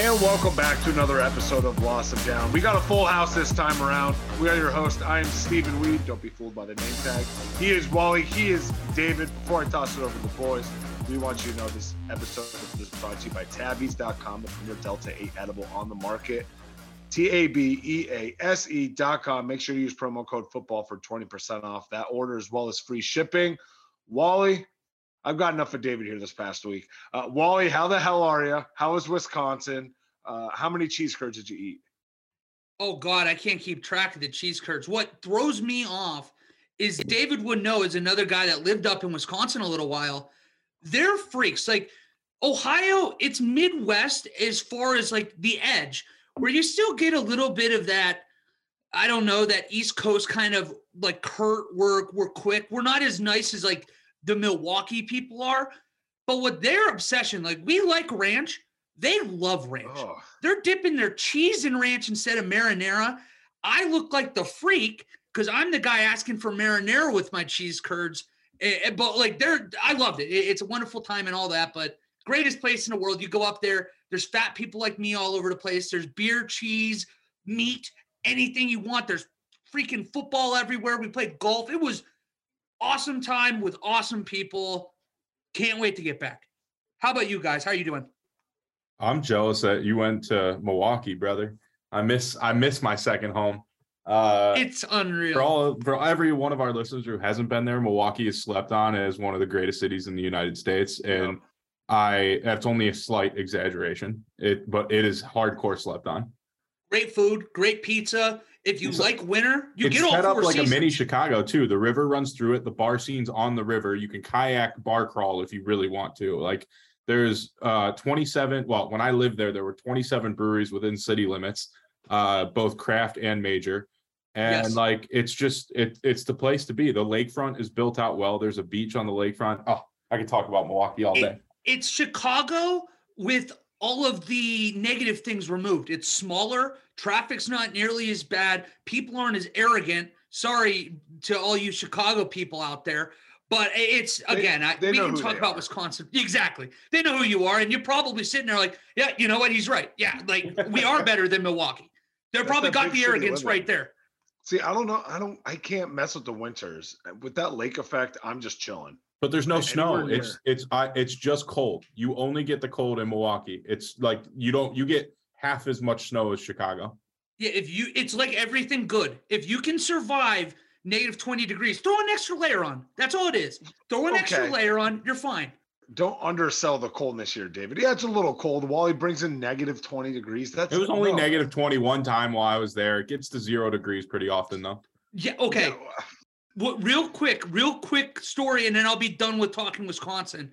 And welcome back to another episode of Lost and Down. We got a full house this time around. We are your host. I am Stephen Weed. Don't be fooled by the name tag. He is Wally. He is David. Before I toss it over to the boys, we want you to know this episode is brought to you by Tabease.com, the premier Delta 8 edible on the market. T A B E A S E.com. Make sure you use promo code football for 20% off that order as well as free shipping. Wally, I've got enough of David here this past week. Uh, Wally, how the hell are you? How was Wisconsin? Uh, how many cheese curds did you eat? Oh God, I can't keep track of the cheese curds. What throws me off is David would know is another guy that lived up in Wisconsin a little while. They're freaks. Like Ohio, it's Midwest as far as like the edge, where you still get a little bit of that. I don't know that East Coast kind of like curt work. We're quick. We're not as nice as like the Milwaukee people are. But what their obsession, like we like ranch, they love ranch. Oh. They're dipping their cheese in ranch instead of marinara. I look like the freak because I'm the guy asking for marinara with my cheese curds. Eh, eh, but like they're, I loved it. It's a wonderful time and all that. But greatest place in the world. You go up there. There's fat people like me all over the place. There's beer, cheese, meat, anything you want. There's freaking football everywhere. We played golf. It was awesome time with awesome people. Can't wait to get back. How about you guys? How are you doing? I'm jealous that you went to Milwaukee, brother. I miss I miss my second home. Uh, it's unreal. For all for every one of our listeners who hasn't been there, Milwaukee is slept on as one of the greatest cities in the United States, and yeah. I that's only a slight exaggeration. It but it is hardcore slept on. Great food, great pizza. If you it's like winter, you get all set up like seasons. a mini Chicago too. The river runs through it. The bar scene's on the river. You can kayak, bar crawl if you really want to. Like there's uh 27. Well, when I lived there, there were 27 breweries within city limits, uh, both craft and major. And yes. like it's just it it's the place to be. The lakefront is built out well. There's a beach on the lakefront. Oh, I could talk about Milwaukee all day. It's Chicago with all of the negative things removed. It's smaller, traffic's not nearly as bad, people aren't as arrogant. Sorry to all you Chicago people out there, but it's again, they, they I, we can talk about are. Wisconsin. Exactly. They know who you are, and you're probably sitting there like, yeah, you know what? He's right. Yeah, like we are better than Milwaukee. They're That's probably got the arrogance right there. See, I don't know. I don't. I can't mess with the winters with that lake effect. I'm just chilling. But there's no snow. It's it's I, it's just cold. You only get the cold in Milwaukee. It's like you don't you get half as much snow as Chicago. Yeah, if you it's like everything good. If you can survive negative 20 degrees, throw an extra layer on. That's all it is. Throw an okay. extra layer on, you're fine. Don't undersell the coldness here, David. Yeah, it's a little cold. Wally brings in negative 20 degrees. That's it was only negative 21 time while I was there. It gets to zero degrees pretty often though. Yeah, okay. Yeah what real quick, real quick story, and then I'll be done with talking Wisconsin.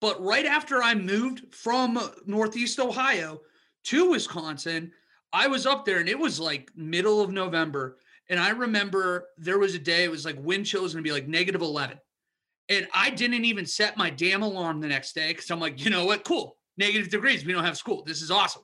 But right after I moved from Northeast Ohio to Wisconsin, I was up there and it was like middle of November. And I remember there was a day, it was like wind chill was gonna be like negative 11. And I didn't even set my damn alarm the next day because I'm like, you know what? Cool. Negative degrees. We don't have school. This is awesome.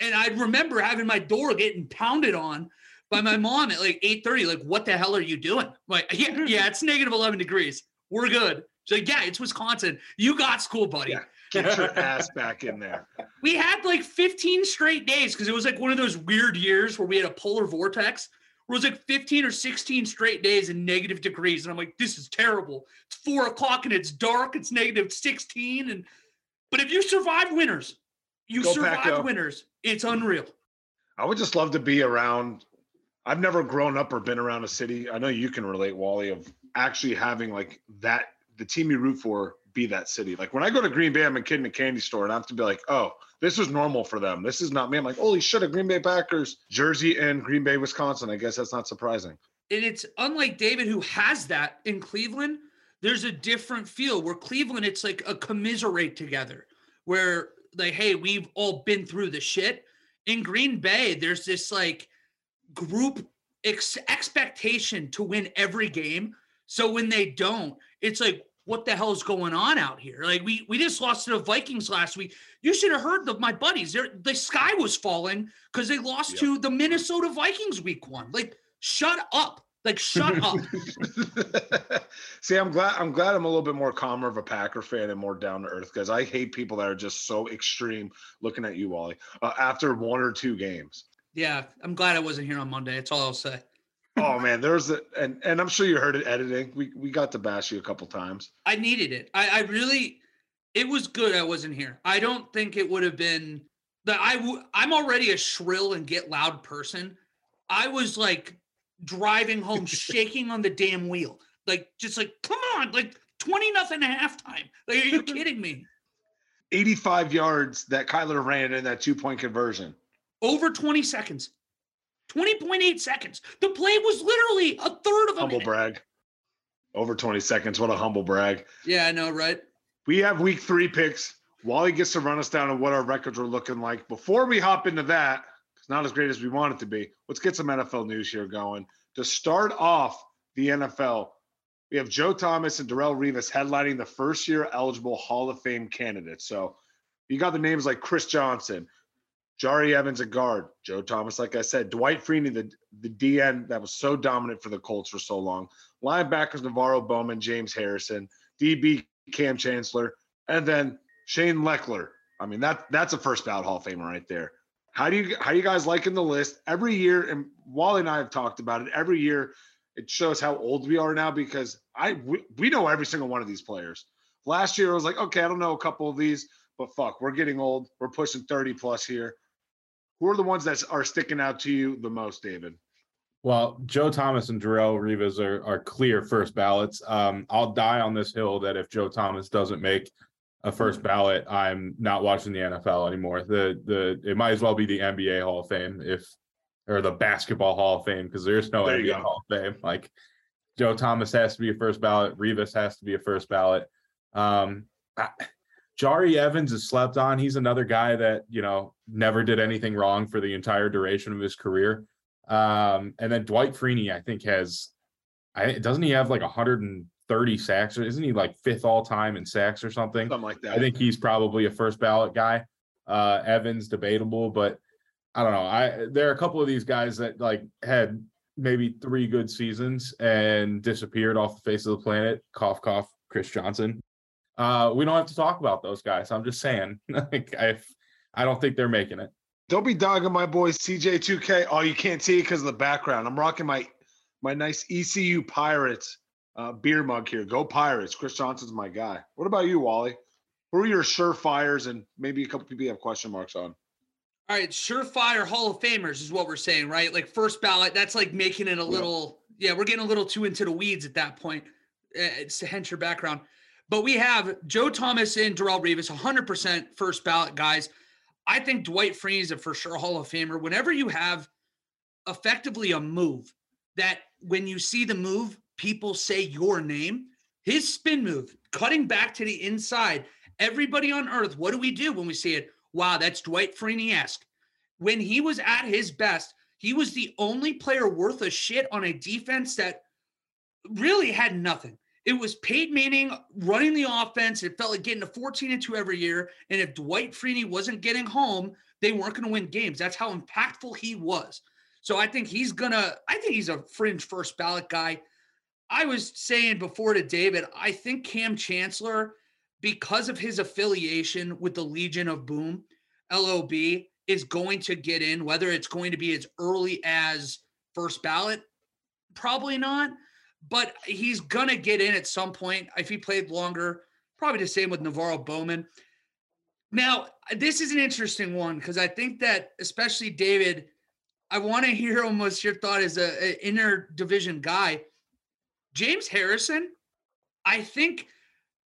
And I remember having my door getting pounded on by my mom at like 8:30. Like, what the hell are you doing? I'm like, yeah, mm-hmm. yeah, it's negative 11 degrees. We're good. She's like, yeah, it's Wisconsin. You got school, buddy. Yeah. Get your ass back in there. We had like 15 straight days because it was like one of those weird years where we had a polar vortex where it was like 15 or 16 straight days in negative degrees. And I'm like, this is terrible. It's four o'clock and it's dark. It's negative 16. And but if you survive winters, you Go survive winters. It's unreal. I would just love to be around I've never grown up or been around a city. I know you can relate, Wally, of actually having like that the team you root for be that city. Like when I go to Green Bay, I'm a kid in a candy store and I have to be like, oh, this is normal for them. This is not me. I'm like, holy shit, a Green Bay Packers jersey in Green Bay, Wisconsin. I guess that's not surprising. And it's unlike David, who has that in Cleveland. There's a different feel where Cleveland, it's like a commiserate together, where like, hey, we've all been through the shit. In Green Bay, there's this like group ex- expectation to win every game. So when they don't, it's like, what the hell is going on out here? Like we we just lost to the Vikings last week. You should have heard the, my buddies. They're, the sky was falling because they lost to the Minnesota Vikings week one. Like, shut up. Like, shut up. See, I'm glad I'm glad I'm a little bit more calmer of a Packer fan and more down to earth because I hate people that are just so extreme. Looking at you, Wally, uh, after one or two games. Yeah, I'm glad I wasn't here on Monday. That's all I'll say. oh man, there's a and and I'm sure you heard it editing. We we got to bash you a couple times. I needed it. I, I really, it was good. I wasn't here. I don't think it would have been that I w- I'm already a shrill and get loud person. I was like driving home, shaking on the damn wheel, like just like come on, like twenty nothing at halftime. Like, are you kidding me? 85 yards that Kyler ran in that two point conversion. Over 20 seconds. 20.8 seconds. The play was literally a third of a Humble minute. brag. Over 20 seconds. What a humble brag. Yeah, I know, right? We have week three picks. Wally gets to run us down on what our records were looking like. Before we hop into that, it's not as great as we want it to be. Let's get some NFL news here going. To start off the NFL, we have Joe Thomas and Darrelle Revis headlining the first year eligible Hall of Fame candidates. So you got the names like Chris Johnson, Jahri Evans at guard, Joe Thomas, like I said, Dwight Freeney, the, the DN that was so dominant for the Colts for so long, linebackers NaVorro Bowman, James Harrison, DB Kam Chancellor, and then Shane Lechler. I mean, that that's a first ballot Hall of Famer right there. How do you how you guys liking the list? Every year, and Wally and I have talked about it. Every year, it shows how old we are now because I we, we know every single one of these players. Last year, I was like, okay, I don't know a couple of these, but fuck, we're getting old. We're pushing 30 plus here. Who are the ones that are sticking out to you the most, David? Well, Joe Thomas and Darrelle Revis are, are clear first ballots. Um, I'll die on this hill that if Joe Thomas doesn't make a first ballot, I'm not watching the NFL anymore. The the it might as well be the NBA Hall of Fame if or the basketball Hall of Fame because there's no There NBA. Hall of Fame. Like Joe Thomas has to be a first ballot, Revis has to be a first ballot. Um, I- Jahri Evans is slept on. He's another guy that you know never did anything wrong for the entire duration of his career. Um, and then Dwight Freeney, I think, has I doesn't he have like 130 sacks or isn't he like fifth all time in sacks or something? Something like that. I think he's probably a first ballot guy. Uh, Evans debatable, but I don't know. I there are a couple of these guys that like had maybe three good seasons and disappeared off the face of the planet. Cough, cough. Chris Johnson. Uh, we don't have to talk about those guys. I'm just saying. like I, I don't think they're making it. Don't be dogging my boy CJ2K. Oh, you can't see it because of the background. I'm rocking my my nice ECU Pirates uh, beer mug here. Go Pirates. Chris Johnson's my guy. What about you, Wally? Who are your surefires and maybe a couple people you have question marks on? All right, surefire Hall of Famers is what we're saying, right? Like first ballot, that's like making it a little, yeah, we're getting a little too into the weeds at that point. Uh, It's to hence your background. But we have Joe Thomas and Darrelle Revis, 100% first ballot guys. I think Dwight Freeney is a for sure Hall of Famer. Whenever you have effectively a move that when you see the move, people say your name, his spin move, cutting back to the inside, everybody on earth, what do we do when we see it? Wow, that's Dwight Freeney esque. When he was at his best, he was the only player worth a shit on a defense that really had nothing. It was Peyton Manning running the offense. It felt like getting to 14 and 2 every year. And if Dwight Freeney wasn't getting home, they weren't going to win games. That's how impactful he was. So I think he's going to, I think he's a fringe first ballot guy. I was saying before to David, I think Kam Chancellor, because of his affiliation with the Legion of Boom, LOB, is going to get in, whether it's going to be as early as first ballot, probably not, but he's to get in at some point. If he played longer, probably the same with NaVorro Bowman. Now, this is an interesting one because I think that, especially David, I want to hear almost your thought as a, a inner division guy. James Harrison, I think,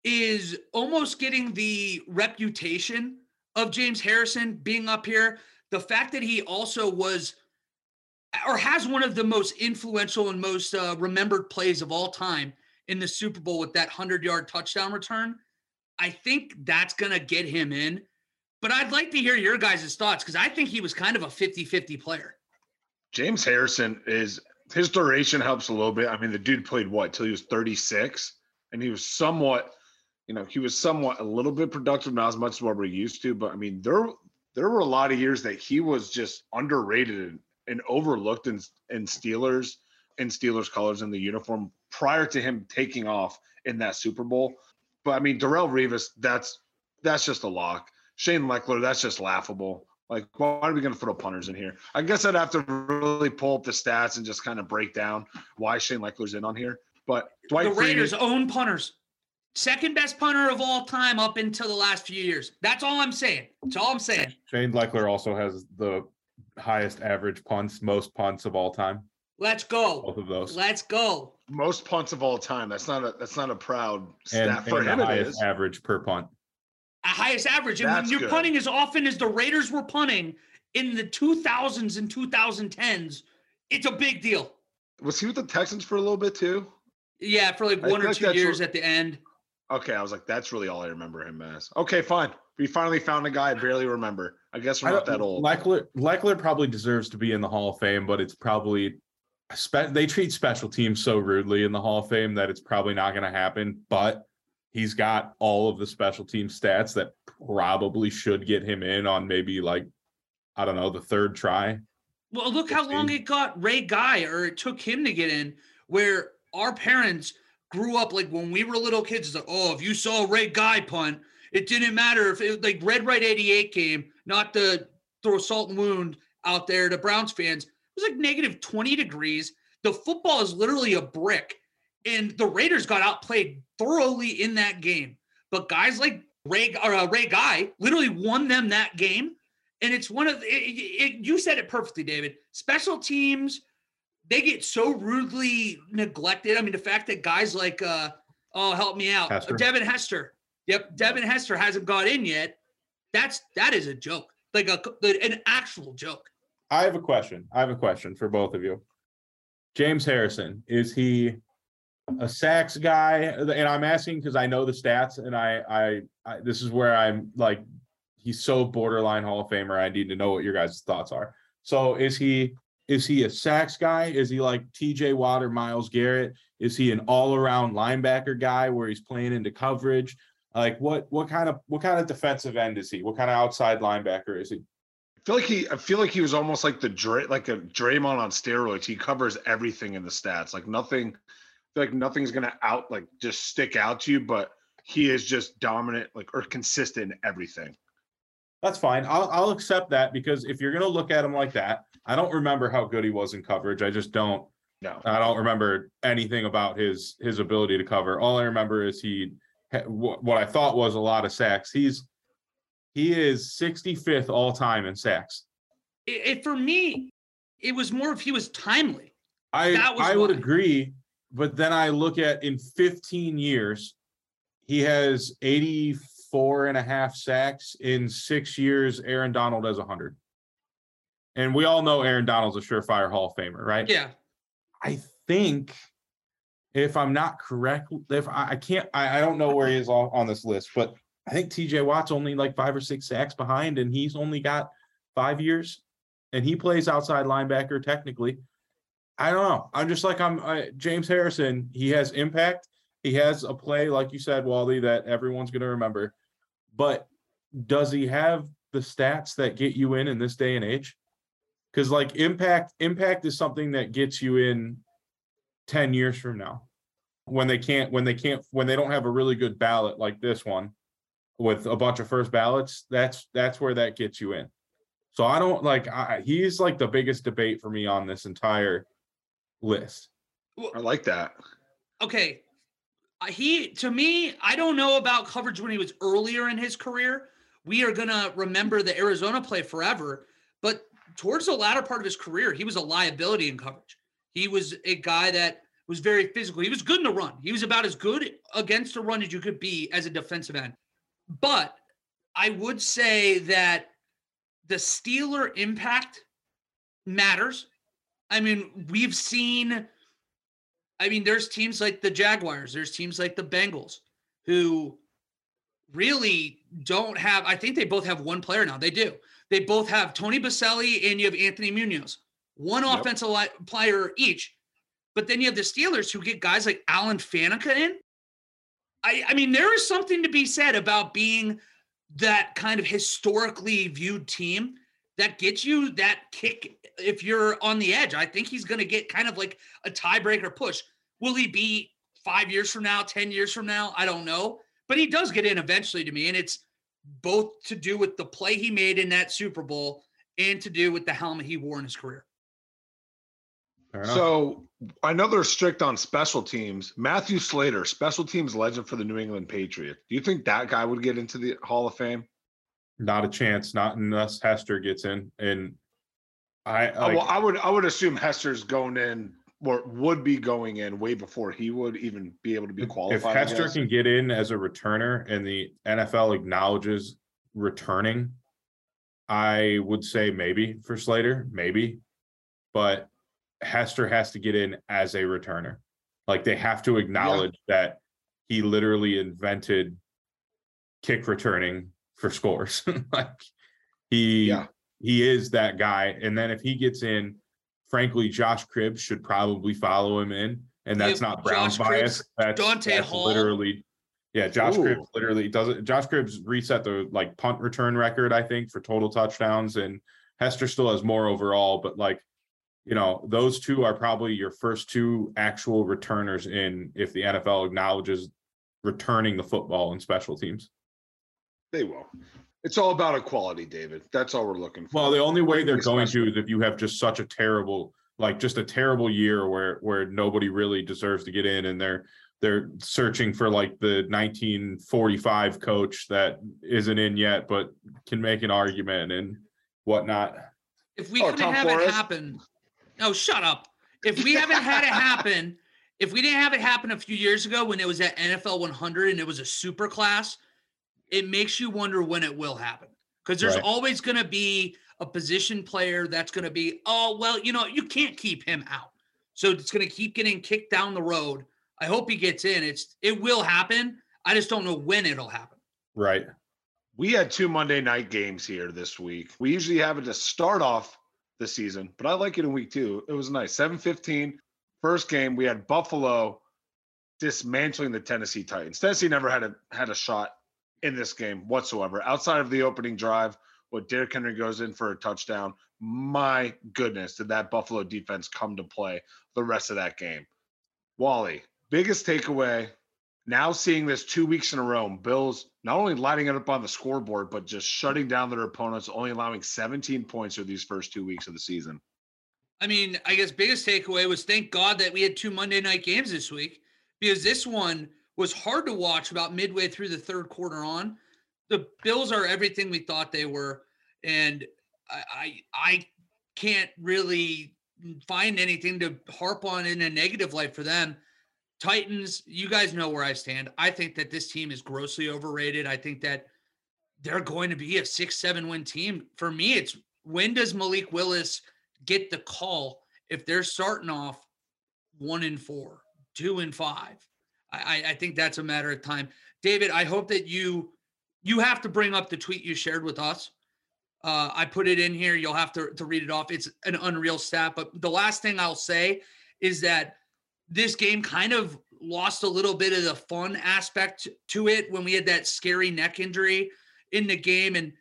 is almost getting the reputation of James Harrison being up here. The fact that he also was or has one of the most influential and most uh, remembered plays of all time in the Super Bowl with that 100 yard touchdown return. I think that's going to get him in. But I'd like to hear your guys' thoughts because I think he was kind of a 50 50 player. James Harrison is his duration helps a little bit. I mean, the dude played what till he was 36, and he was somewhat, you know, he was somewhat a little bit productive, not as much as what we're used to. But I mean, there there were a lot of years that he was just underrated and, and overlooked in in Steelers in Steelers colors in the uniform prior to him taking off in that Super Bowl. But I mean, Darrelle Revis, that's that's just a lock. Shane Lechler, that's just laughable. Like, why are we going to throw punters in here? I guess I'd have to really pull up the stats and just kind of break down why Shane Lechler's in on here. But Dwight the Raiders Freeney, own punters. Second best punter of all time up until the last few years. That's all I'm saying. That's all I'm saying. Shane Lechler also has the highest average punts, most punts of all time. Let's go. Both of those. Let's go. most punts of all time. That's not a that's not a proud and, for and him. the highest is. average per punt. A highest average. And when you're good. punting as often as the Raiders were punting in the 2000s and 2010s, it's a big deal. Was he with the Texans for a little bit too? Yeah, for like I one or think two years what- at the end. Okay, I was like, that's really all I remember him as. Okay, fine. We finally found a guy I barely remember. I guess we're not that old. Lechler, Lechler probably deserves to be in the Hall of Fame, but it's probably spe- they treat special teams so rudely in the Hall of Fame that it's probably not going to happen. But he's got all of the special team stats that probably should get him in on maybe like I don't know the third try. Well, look how long it got Ray Guy, or it took him to get in, where our parents grew up like when we were little kids. It's like, oh, if you saw Ray Guy punt, it didn't matter if it like Red Right 88 game, not to throw salt and wound out there to Browns fans. It was like negative 20 degrees. The football is literally a brick. And the Raiders got outplayed thoroughly in that game. But guys like Ray or uh, Ray Guy literally won them that game. And it's one of it, it, you said it perfectly, David. Special teams, they get so rudely neglected. I mean, the fact that guys like, uh, oh, help me out, Hester. Devin Hester. Yep, Devin Hester hasn't got in yet. That's that is a joke, like a an actual joke. I have a question. I have a question for both of you. James Harrison, is he a sacks guy? And I'm asking because I know the stats, and I, I, I, this is where I'm like, he's so borderline Hall of Famer. I need to know what your guys' thoughts are. So, is he, is he a sacks guy? Is he like T.J. Watt or Myles Garrett? Is he an all-around linebacker guy where he's playing into coverage? Like, what, what kind of, what kind of defensive end is he? What kind of outside linebacker is he? I feel like he I feel like he was almost like the Dray, like a Draymond on steroids. He covers everything in the stats. Like nothing I feel like nothing's gonna out like just stick out to you, but he is just dominant, like or consistent in everything. That's fine. I'll I'll accept that because if you're gonna look at him like that, I don't remember how good he was in coverage. I just don't. No. I don't remember anything about his his ability to cover. All I remember is he what I thought was a lot of sacks. He's he is 65th all time in sacks. It, it- for me, it was more if he was timely. I That was I would why. agree, but then I look at in 15 years, he has 84 and a half sacks. In six years, Aaron Donald has 100. And we all know Aaron Donald's a surefire Hall of Famer, right? Yeah, I think, if I'm not correct, if I, I can't, I, I don't know where he is on, on this list, but I think TJ Watt's only like five or six sacks behind, and he's only got five years, and he plays outside linebacker technically. I don't know. I'm just like I'm I, James Harrison. He has impact. He has a play, like you said, Wally, that everyone's going to remember. But does he have the stats that get you in in this day and age? Because like impact, impact is something that gets you in ten years from now, when they can't, when they can't, when they don't have a really good ballot like this one, with a bunch of first ballots. That's that's where that gets you in. So I don't like. I, he's like the biggest debate for me on this entire list. I like that. okay. Uh, He to me, I don't know about coverage when he was earlier in his career. We are gonna remember the Arizona play forever, but towards the latter part of his career, he was a liability in coverage. He was a guy that was very physical. He was good in the run. He was about as good against the run as you could be as a defensive end. But I would say that the Steeler impact matters. I mean, we've seen I mean, there's teams like the Jaguars, there's teams like the Bengals who really don't have, I think they both have one player now. They do. They both have Tony Boselli and you have Anthony Munoz, one Yep. offensive li- player each. But then you have the Steelers who get guys like Alan Faneca in. I, I mean, there is something to be said about being that kind of historically viewed team that gets you that kick if you're on the edge. I think he's going to get kind of like a tiebreaker push. Will he be five years from now, 10 years from now? I don't know. But he does get in eventually to me. And it's both to do with the play he made in that Super Bowl and to do with the helmet he wore in his career. So I know they're strict on special teams. Matthew Slater, special teams legend for the New England Patriots. Do you think that guy would get into the Hall of Fame? Not a chance. Not unless Hester gets in. And I, oh, like, well, I would I would assume Hester's going in or would be going in way before he would even be able to be qualified. If Hester can get in as a returner and the NFL acknowledges returning, I would say maybe for Slater, maybe. But Hester has to get in as a returner. Like they have to acknowledge yeah. that he literally invented kick returning for scores. like he yeah. he is that guy. And then if he gets in, frankly, Josh Cribbs should probably follow him in. And that's not Brown's Josh bias. Cribbs, that's, Dante that's Hall. literally yeah, Josh Ooh. Cribbs literally doesn't Josh Cribbs reset the like punt return record, I think, for total touchdowns. And Hester still has more overall, but like you know, those two are probably your first two actual returners in if the NFL acknowledges returning the football in special teams. They will. It's all about equality, David. That's all we're looking for. Well, the only way they're going to is if you have just such a terrible, like just a terrible year where where nobody really deserves to get in and they're they're searching for like the 1945 coach that isn't in yet but can make an argument and whatnot. If we oh, could have Forrest. it happen no, shut up. If we haven't had it happen, if we didn't have it happen a few years ago when it was at NFL 100 and it was a super class, it makes you wonder when it will happen. Because there's right. always going to be a position player that's going to be, oh, well, you know, you can't keep him out. So it's going to keep getting kicked down the road. I hope he gets in. It's it will happen. I just don't know when it'll happen. Right. We had two Monday night games here this week. We usually have it to start off the season, but I like it in week two. It was nice. 7-15, first game, we had Buffalo dismantling the Tennessee Titans. Tennessee never had a had a shot in this game whatsoever. Outside of the opening drive, what Derrick Henry goes in for a touchdown. My goodness, did that Buffalo defense come to play the rest of that game? Wally, biggest takeaway now seeing this two weeks in a row, Bills not only lighting it up on the scoreboard, but just shutting down their opponents, only allowing 17 points for these first two weeks of the season. I mean, I guess biggest takeaway was thank God that we had two Monday night games this week because this one was hard to watch about midway through the third quarter on. The Bills are everything we thought they were. And I I, I can't really find anything to harp on in a negative light for them Titans, you guys know where I stand. I think that this team is grossly overrated. I think that they're going to be a six, seven win team. For me, it's when does Malik Willis get the call if they're starting off one and four, two and five? I, I think that's a matter of time. David, I hope that you you have to bring up the tweet you shared with us. Uh, I put it in here. You'll have to, to read it off. It's an unreal stat. But the last thing I'll say is that this game kind of lost a little bit of the fun aspect to it when we had that scary neck injury in the game. And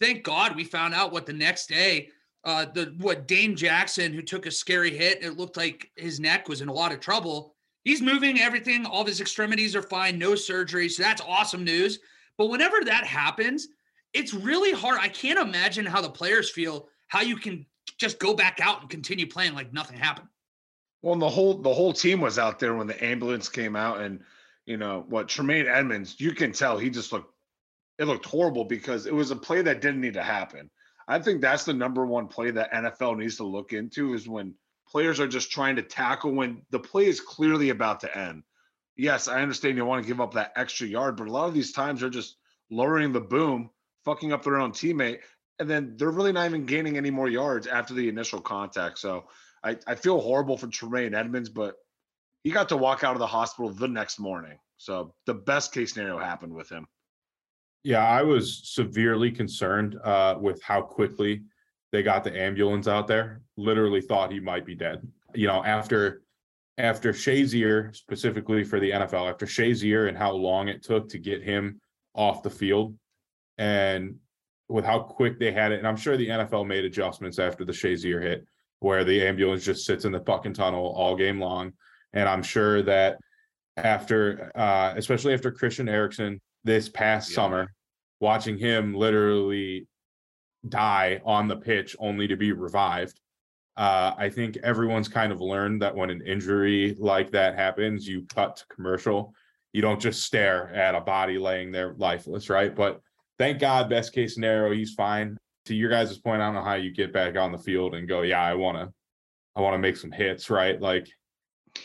thank God we found out what the next day, uh, the what Dane Jackson, who took a scary hit, it looked like his neck was in a lot of trouble. He's moving everything, all of his extremities are fine, no surgery. So that's awesome news. But whenever that happens, it's really hard. I can't imagine how the players feel, how you can just go back out and continue playing like nothing happened. Well, and the whole the whole team was out there when the ambulance came out, and you know what, Tremaine Edmunds, you can tell he just looked it looked horrible because it was a play that didn't need to happen. I think that's the number one play that NFL needs to look into is when players are just trying to tackle when the play is clearly about to end. Yes, I understand you want to give up that extra yard, but a lot of these times they're just lowering the boom, fucking up their own teammate, and then they're really not even gaining any more yards after the initial contact. So I, I feel horrible for Tremaine Edmunds, but he got to walk out of the hospital the next morning. So the best case scenario happened with him. Yeah, I was severely concerned uh, with how quickly they got the ambulance out there. Literally thought he might be dead. You know, after after Shazier, specifically for the NFL, after Shazier and how long it took to get him off the field, and with how quick they had it, and I'm sure the NFL made adjustments after the Shazier hit, where the ambulance just sits in the fucking tunnel all game long. And I'm sure that after, uh, especially after Christian Eriksen this past Yeah. summer, watching him literally die on the pitch only to be revived. Uh, I think everyone's kind of learned that when an injury like that happens, you cut to commercial. You don't just stare at a body laying there lifeless, right? But thank God, best case scenario, he's fine. To your guys' point, I don't know how you get back on the field and go, yeah, I want to, I want to make some hits, right? Like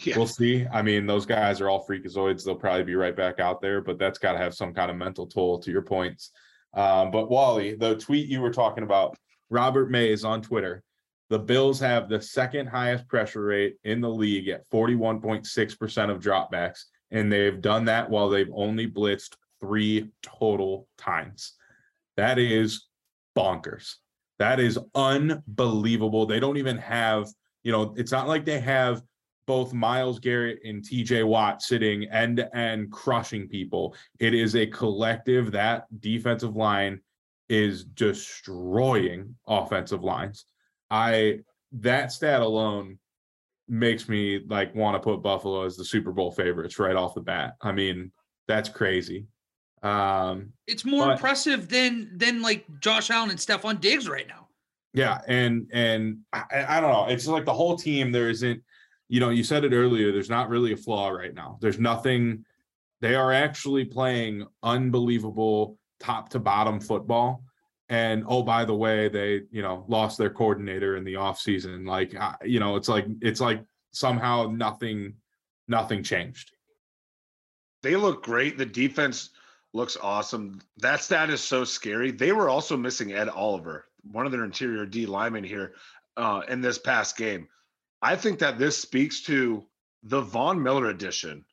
Yeah. we'll see. I mean, those guys are all freakazoids. They'll probably be right back out there, but that's got to have some kind of mental toll to your points. Um, but Wally, the tweet you were talking about, Robert Mays on Twitter, the Bills have the second highest pressure rate in the league at 41.6% of dropbacks. And they've done that while they've only blitzed three total times. That is bonkers. That is unbelievable. They don't even have, you know, it's not like they have both Myles Garrett and TJ Watt sitting end to end crushing people. It is a collective that defensive line is destroying offensive lines. I that stat alone makes me like want to put Buffalo as the Super Bowl favorites right off the bat. I mean, that's crazy. Um It's more But- impressive than than like Josh Allen and Stefon Diggs right now. Yeah, and and I, I don't know. It's like the whole team. There isn't, you know, you said it earlier. There's not really a flaw right now. There's nothing. They are actually playing unbelievable top to bottom football. And oh, by the way, they you know lost their coordinator in the offseason. Like you know, it's like it's like somehow nothing, nothing changed. they look great. The defense looks awesome. That stat is so scary. They were also missing Ed Oliver, one of their interior D linemen here uh, in this past game. I think that this speaks to the Von Miller addition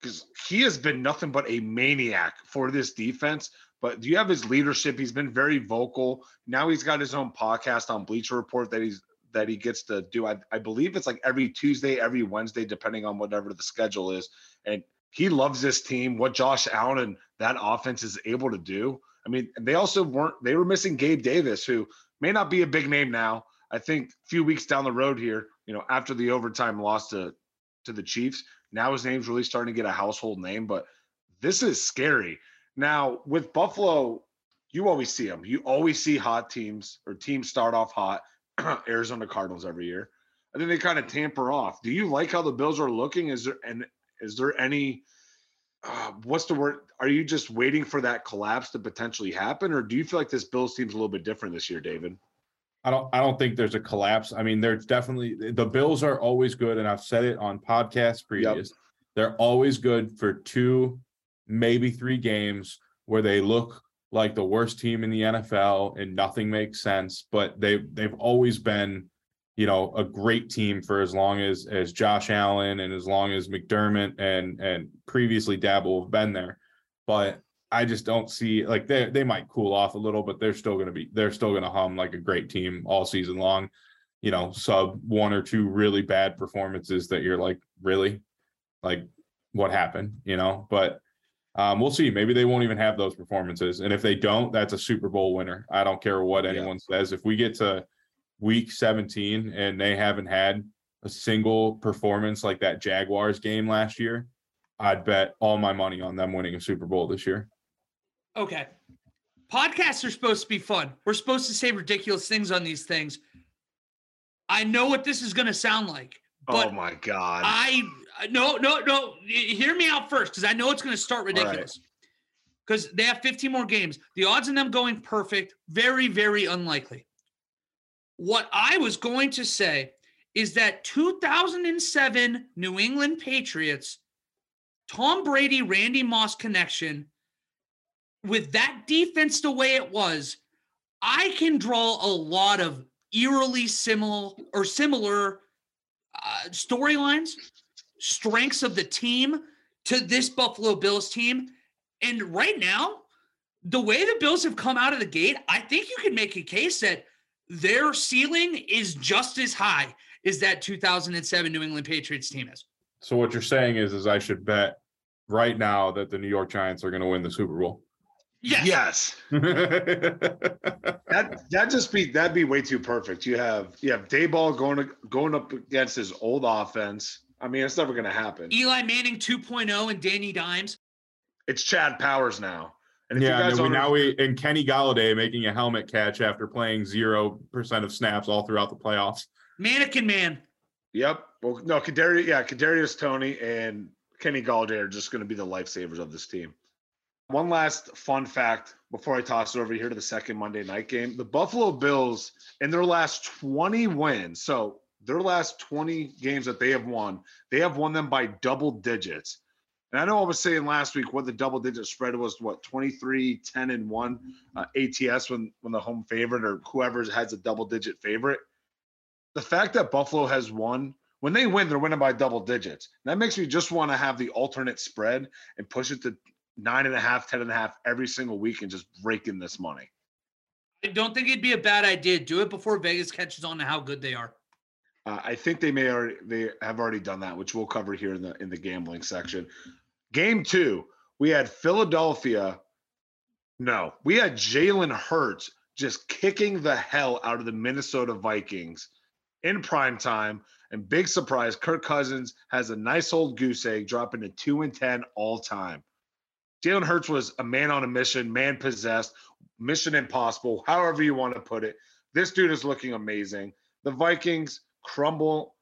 because he has been nothing but a maniac for this defense. But do you have his leadership? He's been very vocal. Now he's got his own podcast on Bleacher Report that he's that he gets to do. I, I believe it's like every Tuesday, every Wednesday, depending on whatever the schedule is. And he loves this team, what Josh Allen and that offense is able to do. I mean, they also weren't, they were missing Gabe Davis, who may not be a big name now. I think a few weeks down the road here, you know, after the overtime loss to, to the Chiefs, now his name's really starting to get a household name, but this is scary. Now, with Buffalo, you always see them. You always see hot teams or teams start off hot. Arizona Cardinals every year. And then they kind of tamper off. Do you like how the Bills are looking? Is there and is there any uh, what's the word? Are you just waiting for that collapse to potentially happen, or do you feel like this Bills team's a little bit different this year, David? I don't I don't think there's a collapse. I mean, there's definitely the Bills are always good, and I've said it on podcasts previous. They're always good for two, maybe three games where they look like the worst team in the NFL and nothing makes sense. But they they've always been, you know, a great team for as long as as Josh Allen and as long as McDermott and and previously Daboll have been there. But I just don't see like they they might cool off a little, but they're still gonna be they're still gonna hum like a great team all season long. You know, sub one or two really bad performances that you're like, really? Like what happened, you know? But um, we'll see. Maybe they won't even have those performances. And if they don't, that's a Super Bowl winner. I don't care what Yeah. anyone says. If we get to week 17 and they haven't had a single performance like that Jaguars game last year, I'd bet all my money on them winning a Super Bowl this year. Okay. Podcasts are supposed to be fun. We're supposed to say ridiculous things on these things. I know what this is going to sound like, oh my God! I no no no. Hear me out first, because I know it's going to start right. ridiculous. Because they have 15 more games. The odds of them going perfect, very very unlikely. What I was going to say is that 2007 New England Patriots, Tom Brady, Randy Moss connection, with that defense the way it was, I can draw a lot of eerily similar or similar uh, storylines, strengths of the team to this Buffalo Bills team. And right now, the way the Bills have come out of the gate, I think you can make a case that their ceiling is just as high as that 2007 New England Patriots team is. So what you're saying is, is I should bet right now that the New York Giants are going to win the Super Bowl. Yes. Yes. That that just be that'd be way too perfect. You have you have Daboll going to, going up against his old offense. I mean, it's never gonna happen. Eli Manning 2.0 and Danny Dimes. It's Chad Powers now. And if you yeah, and guys then we, don't- now we and Kenny Golladay making a helmet catch after playing zero percent of snaps all throughout the playoffs. Mannequin Man. Yep. Well, no, Kadarius, yeah, Kadarius Toney and Kenny Golladay are just going to be the lifesavers of this team. One last fun fact before I toss it over here to the second Monday night game: the Buffalo Bills in their last 20 wins, so their last 20 games that they have won, they have won them by double digits. And I know I was saying last week what the double digit spread was what 23, 10, and 1 uh, ATS when when the home favorite or whoever has a double digit favorite. The fact that Buffalo has won, when they win, they're winning by double digits. And That makes me just want to have the alternate spread and push it to nine and a half, ten and a half every single week and just rake in this money. I don't think it'd be a bad idea. Do it before Vegas catches on to how good they are. Uh, I think they may already they have already done that, which we'll cover here in the in the gambling section. Game two, we had Philadelphia. No, we had Jalen Hurts just kicking the hell out of the Minnesota Vikings in prime time. And big surprise, Kirk Cousins has a nice old goose egg dropping to two and ten all time. Jalen Hurts was a man on a mission, man possessed, mission impossible, however you want to put it. This dude is looking amazing. The Vikings crumble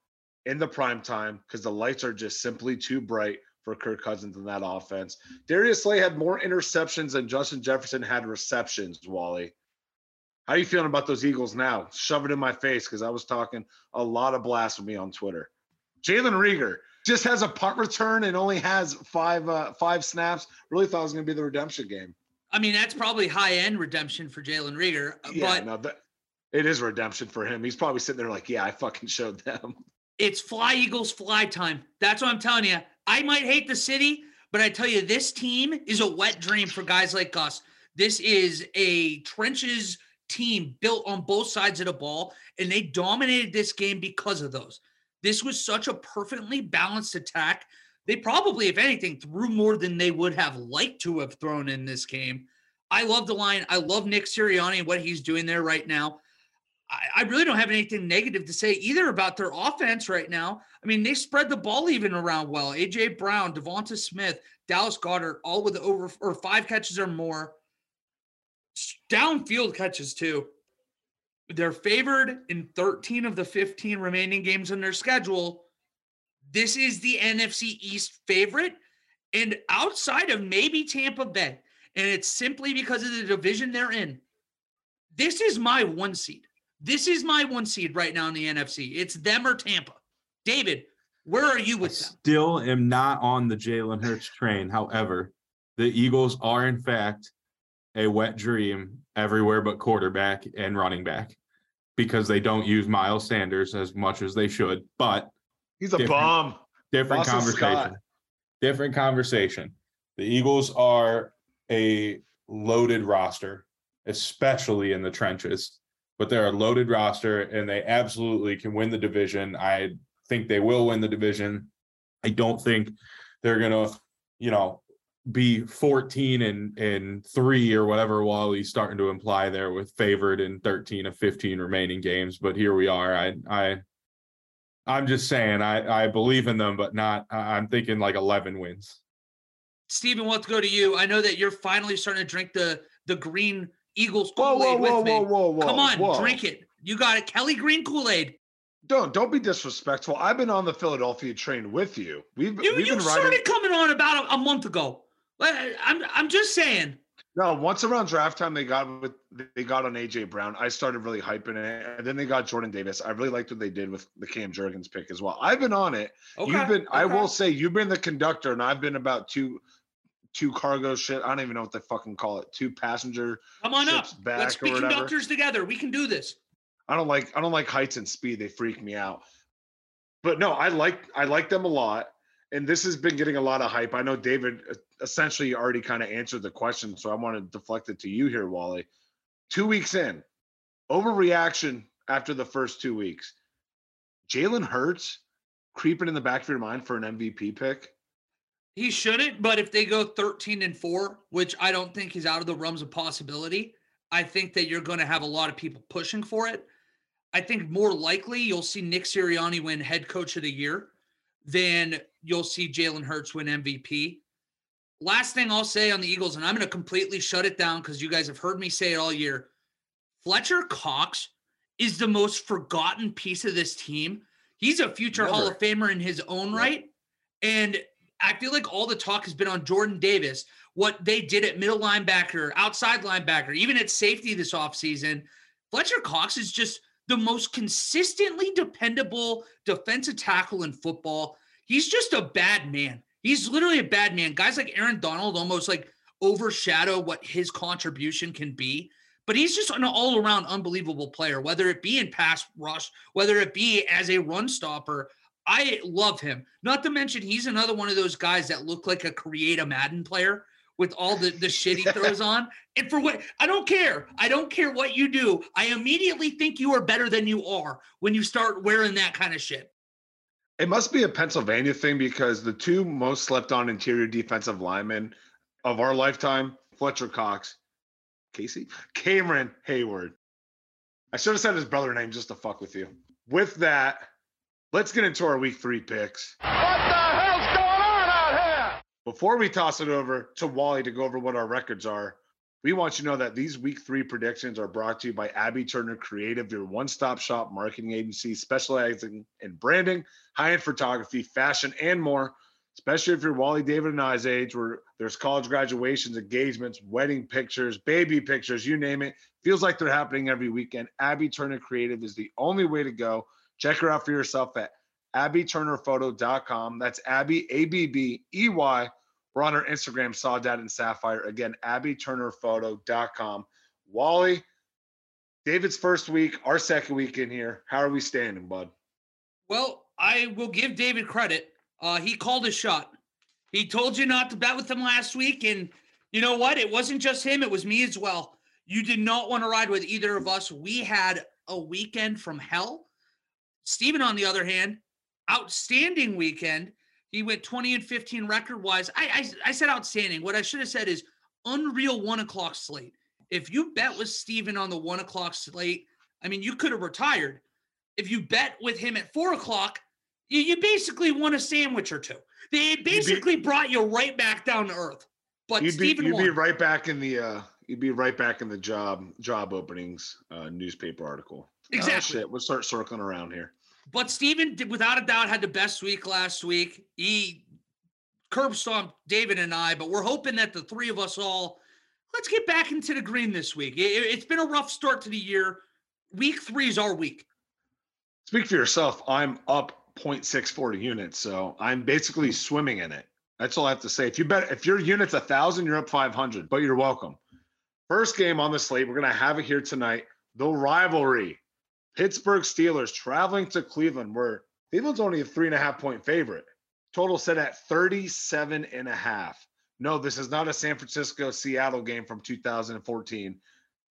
in the prime time because the lights are just simply too bright for Kirk Cousins in that offense. Darius Slay had more interceptions than Justin Jefferson had receptions, Wally. How are you feeling about those Eagles now? Shove it in my face because I was talking a lot of blasphemy on Twitter. Jalen Reagor just has a punt return and only has five uh, five snaps. Really thought it was going to be the redemption game. I mean, that's probably high end redemption for Jalen Reagor. Yeah, but no, that, it is redemption for him. He's probably sitting there like, yeah, I fucking showed them. it's fly Eagles fly time. That's what I'm telling you. I might hate the city, but I tell you, this team is a wet dream for guys like us. This is a trenches team built on both sides of the ball, and they dominated this game because of those. This was such a perfectly balanced attack. They probably, if anything, threw more than they would have liked to have thrown in this game. I love the line. I love Nick Sirianni and what he's doing there right now. I, I really don't have anything negative to say either about their offense right now. I mean, they spread the ball even around well. AJ Brown, DeVonta Smith, Dallas Goedert, all with over or five catches or more. Downfield catches too. They're favored in 13 of the 15 remaining games in their schedule. This is the NFC East favorite. And outside of maybe Tampa Bay, and it's simply because of the division they're in, this is my one seed. This is my one seed right now in the NFC. It's them or Tampa. David, where are you I with them? still am not on the Jalen Hurts train. However, the Eagles are in fact a wet dream everywhere but quarterback and running back because they don't use Miles Sanders as much as they should. But He's a Different. bum. different Boston conversation. Scott. Different conversation. The Eagles are a loaded roster, especially in the trenches. But they're a loaded roster and they absolutely can win the division. I think they will win the division. I don't think they're gonna, you know, be 14 and and three or whatever Wally's starting to imply there with favored in 13 of 15 remaining games. But here we are. I I I'm just saying I I believe in them, but not I- I'm thinking like 11 wins. Stephen, let's go to you. I know that you're finally starting to drink the the green Eagles Whoa, whoa, Kool-Aid whoa, with me. whoa, whoa, whoa. Come on, whoa. drink it. You got it. Kelly Green Kool-Aid. Don't don't be disrespectful. I've been on the Philadelphia train with you. We've You, we've you been started riding. coming on about a, a month ago. I'm I'm just saying. No, once around draft time, they got with they got on AJ Brown. I started really hyping it, and then they got Jordan Davis. I really liked what they did with the Cam Jurgens pick as well. I've been on it. Okay. You've been. I will say you've been the conductor, and I've been about two two cargo shit. I don't even know what they fucking call it. Two passenger. Come on up. Let's be conductors together. We can do this. I don't like I don't like heights and speed. They freak me out. But no, I like I like them a lot. And this has been getting a lot of hype. I know David uh, essentially already kind of answered the question, so I want to deflect it to you here, Wally. Two weeks in, overreaction after the first two weeks. Jalen Hurts creeping in the back of your mind for an MVP pick. He shouldn't, but if they go 13 and 4, which I don't think is out of the realms of possibility, I think that you're going to have a lot of people pushing for it. I think more likely you'll see Nick Sirianni win head coach of the year than you'll see Jalen Hurts win MVP. Last thing I'll say on the Eagles, and I'm going to completely shut it down because you guys have heard me say it all year. Fletcher Cox is the most forgotten piece of this team. He's a future Never. Hall of Famer in his own right. And I feel like all the talk has been on Jordan Davis, what they did at middle linebacker, outside linebacker, even at safety this offseason. Fletcher Cox is just the most consistently dependable defensive tackle in football. He's just a bad man. He's literally a bad man. Guys like Aaron Donald almost like overshadow what his contribution can be. But he's just an all around unbelievable player, whether it be in pass rush, whether it be as a run stopper. I love him. Not to mention, he's another one of those guys that look like a create a Madden player with all the, the shit he throws on. And for what I don't care. I don't care what you do. I immediately think you are better than you are when you start wearing that kind of shit. It must be a Pennsylvania thing because the two most slept on interior defensive linemen of our lifetime, Fletcher Cox, Casey, Cameron Heyward. I should have said his brother name just to fuck with you. With that, Let's get into our week three picks. What the hell's going on out here? Before we toss it over to Wally to go over what our records are, we want you to know that these week three predictions are brought to you by Abby Turner Creative, your one stop shop marketing agency specializing in branding, high end photography, fashion, and more. Especially if you're Wally David and I's age, where there's college graduations, engagements, wedding pictures, baby pictures, you name it. Feels like they're happening every weekend. Abby Turner Creative is the only way to go. Check her out for yourself at abbyturnerphoto.com. That's Abby, A B B E Y. We're on our Instagram, Saw Dad and Sapphire. Again, abbyturnerphoto.com. Wally, David's first week, our second week in here. How are we standing, bud? Well, I will give David credit. Uh, he called his shot. He told you not to bet with him last week. And you know what? It wasn't just him, it was me as well. You did not want to ride with either of us. We had a weekend from hell. Steven, on the other hand, outstanding weekend. He went 20 and 15 record wise. I, I, I said outstanding. What I should have said is unreal one o'clock slate. If you bet with Steven on the one o'clock slate, I mean, you could have retired. If you bet with him at four o'clock, you, you basically won a sandwich or two. They basically be, brought you right back down to earth. But you'd Steven be, you'd won. be right back in the uh, you'd be right back in the job job openings uh, newspaper article. Exactly. Oh, shit. We'll start circling around here. But Steven, without a doubt, had the best week last week. He curb stomped David and I, but we're hoping that the three of us all let's get back into the green this week. It, has been a rough start to the year. Week three is our week. Speak for yourself. I'm up 0.640 units, so I'm basically swimming in it. That's all I have to say. If you bet, if your unit's a thousand, you're up 500. But you're welcome. First game on the slate, we're gonna have it here tonight. The rivalry Pittsburgh Steelers traveling to Cleveland, where Cleveland's only a three and a half point favorite. Total set at 37 and a half. No, this is not a San Francisco Seattle game from 2014.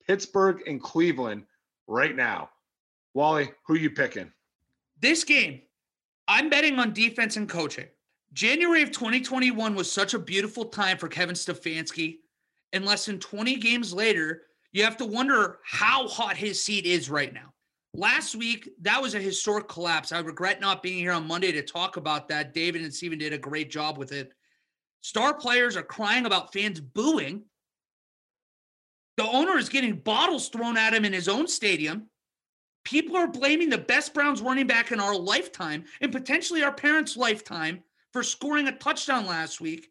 Pittsburgh and Cleveland right now. Wally, who you picking? This game, I'm betting on defense and coaching. January of 2021 was such a beautiful time for Kevin Stefanski. And less than 20 games later, you have to wonder how hot his seat is right now. Last week, that was a historic collapse. I regret not being here on Monday to talk about that. David and Steven did a great job with it. Star players are crying about fans booing. The owner is getting bottles thrown at him in his own stadium. People are blaming the best Browns running back in our lifetime and potentially our parents' lifetime for scoring a touchdown last week.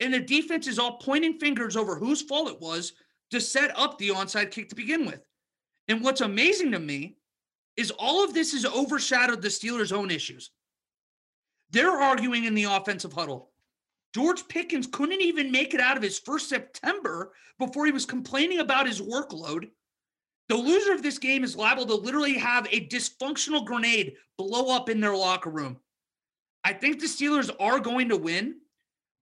And the defense is all pointing fingers over whose fault it was to set up the onside kick to begin with. And what's amazing to me is all of this has overshadowed the Steelers' own issues. They're arguing in the offensive huddle. George Pickens couldn't even make it out of his first September before he was complaining about his workload. The loser of this game is liable to literally have a dysfunctional grenade blow up in their locker room. I think the Steelers are going to win,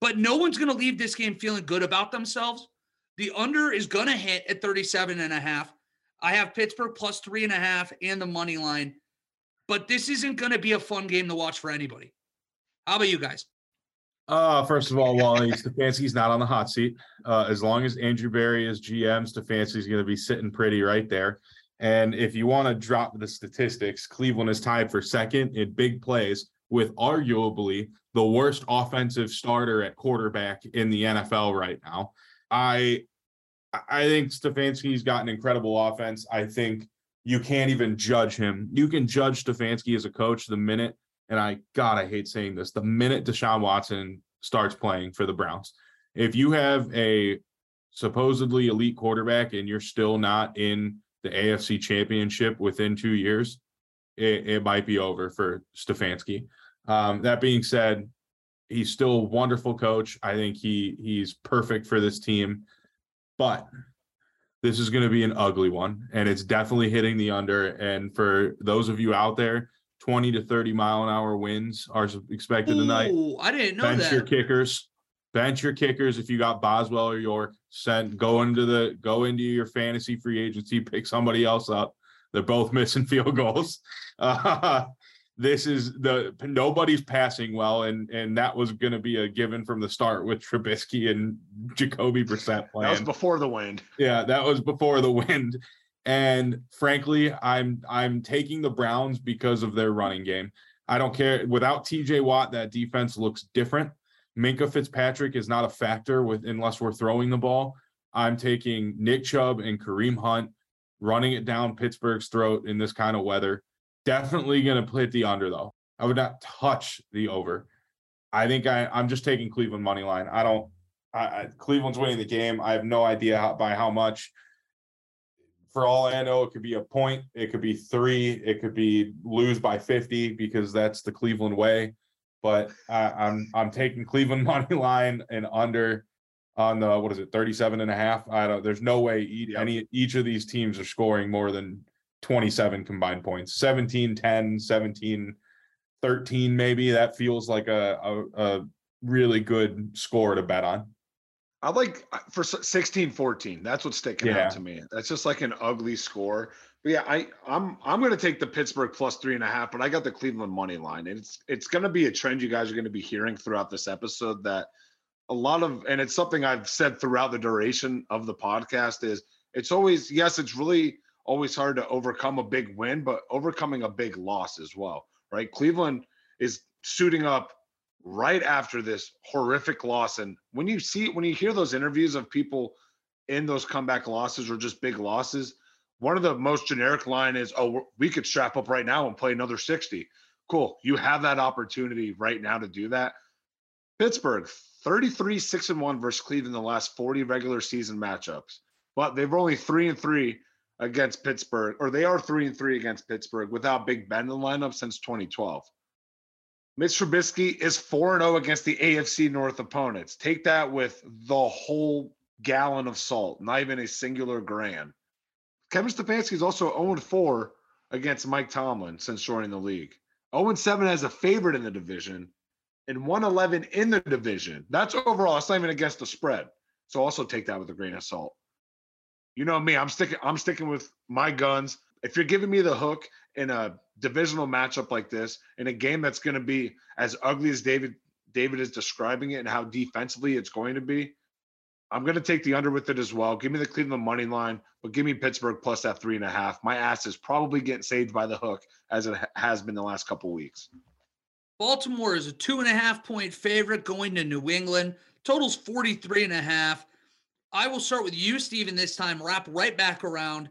but no one's going to leave this game feeling good about themselves. The under is going to hit at 37 and a half. I have Pittsburgh plus three and a half and the money line, but this isn't going to be a fun game to watch for anybody. How about you guys? Uh, first of all, Wally Stefanski's not on the hot seat. Uh, as long as Andrew Berry is GM, Stefanski's going to be sitting pretty right there. And if you want to drop the statistics, Cleveland is tied for second in big plays with arguably the worst offensive starter at quarterback in the NFL right now. I I think Stefanski's got an incredible offense. I think you can't even judge him. You can judge Stefanski as a coach the minute, and I God, I hate saying this, the minute Deshaun Watson starts playing for the Browns. If you have a supposedly elite quarterback and you're still not in the AFC championship within two years, it, it might be over for Stefanski. Um, that being said, he's still a wonderful coach. I think he he's perfect for this team, but this is going to be an ugly one, and it's definitely hitting the under. And for those of you out there, twenty to thirty mile an hour winds are expected tonight. Ooh, I didn't know Bench that. your kickers. Bench your kickers if you got Boswell or York. Send go into the go into your fantasy free agency. Pick somebody else up. They're both missing field goals. Uh, this is the nobody's passing well, and and that was going to be a given from the start with Trubisky and Jacoby Brissett playing. That was before the wind. Yeah, that was before the wind. And frankly, I'm I'm taking the Browns because of their running game. I don't care. Without TJ Watt, that defense looks different. Minkah Fitzpatrick is not a factor with unless we're throwing the ball. I'm taking Nick Chubb and Kareem Hunt running it down Pittsburgh's throat in this kind of weather. Definitely going to hit the under though. I would not touch the over. I think I, I'm just taking Cleveland money line. I don't. I, I, Cleveland's winning the game. I have no idea how, by how much. For all I know, it could be a point. It could be three. It could be lose by 50 because that's the Cleveland way. But I, I'm I'm taking Cleveland money line and under on the what is it 37 and a half. I don't. There's no way e- Yep. any each of these teams are scoring more than 27 combined points. 17, 10, 17, 13 maybe. That feels like a a, a really good score to bet on. I like uh, for 16 14. That's what's sticking Yeah. out to me. That's just like an ugly score. But yeah, I I'm I'm gonna take the Pittsburgh plus three and a half, but I got the Cleveland money line. And it's it's gonna be a trend you guys are gonna be hearing throughout this episode that a lot of and it's something I've said throughout the duration of the podcast is it's always yes, it's really always hard to overcome a big win, but overcoming a big loss as well, right? Cleveland is suiting up right after this horrific loss. And when you see, when you hear those interviews of people in those comeback losses or just big losses, one of the most generic line is, "Oh, we could strap up right now and play another 60." Cool, you have that opportunity right now to do that. Pittsburgh 33 6 and 1 versus Cleveland in the last 40 regular season matchups. But they've only 3 and 3 against Pittsburgh or they are 3 and 3 against Pittsburgh without Big Ben in the lineup since 2012. Mitch Trubisky is 4 0 against the AFC North opponents. Take that with the whole gallon of salt, not even a singular gram. Kevin Stefanski is also 0 4 against Mike Tomlin since joining the league. 0 7 as a favorite in the division and 111 in the division. That's overall. It's not even against the spread. So also take that with a grain of salt. You know me, I'm sticking I'm sticking with my guns. If you're giving me the hook in a divisional matchup like this, in a game that's going to be as ugly as David David is describing it and how defensively it's going to be, I'm going to take the under with it as well. Give me the Cleveland money line, but give me Pittsburgh plus that three and a half. My ass is probably getting saved by the hook as it has been the last couple weeks. Baltimore is a two and a half point favorite going to New England. Totals 43 and a half. I will start with you, Steven, this time, wrap right back around.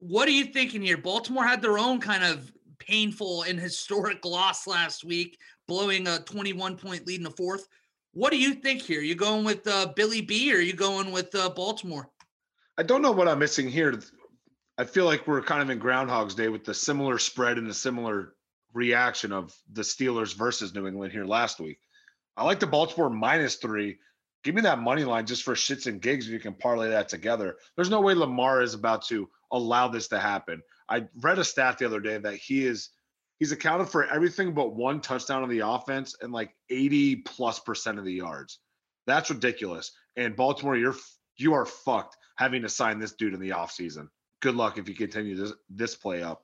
What are you thinking here? Baltimore had their own kind of painful and historic loss last week, blowing a 21 point lead in the fourth. What do you think here? You going with uh, Billy B or you going with uh, Baltimore? I don't know what I'm missing here. I feel like we're kind of in Groundhog's Day with the similar spread and the similar reaction of the Steelers versus New England here last week. I like the Baltimore minus three. Give me that money line just for shits and gigs if you can parlay that together. There's no way Lamar is about to allow this to happen. I read a stat the other day that he is he's accounted for everything but one touchdown on the offense and like 80 plus percent of the yards. That's ridiculous. And Baltimore, you're you are fucked having to sign this dude in the offseason. Good luck if you continue this this play up.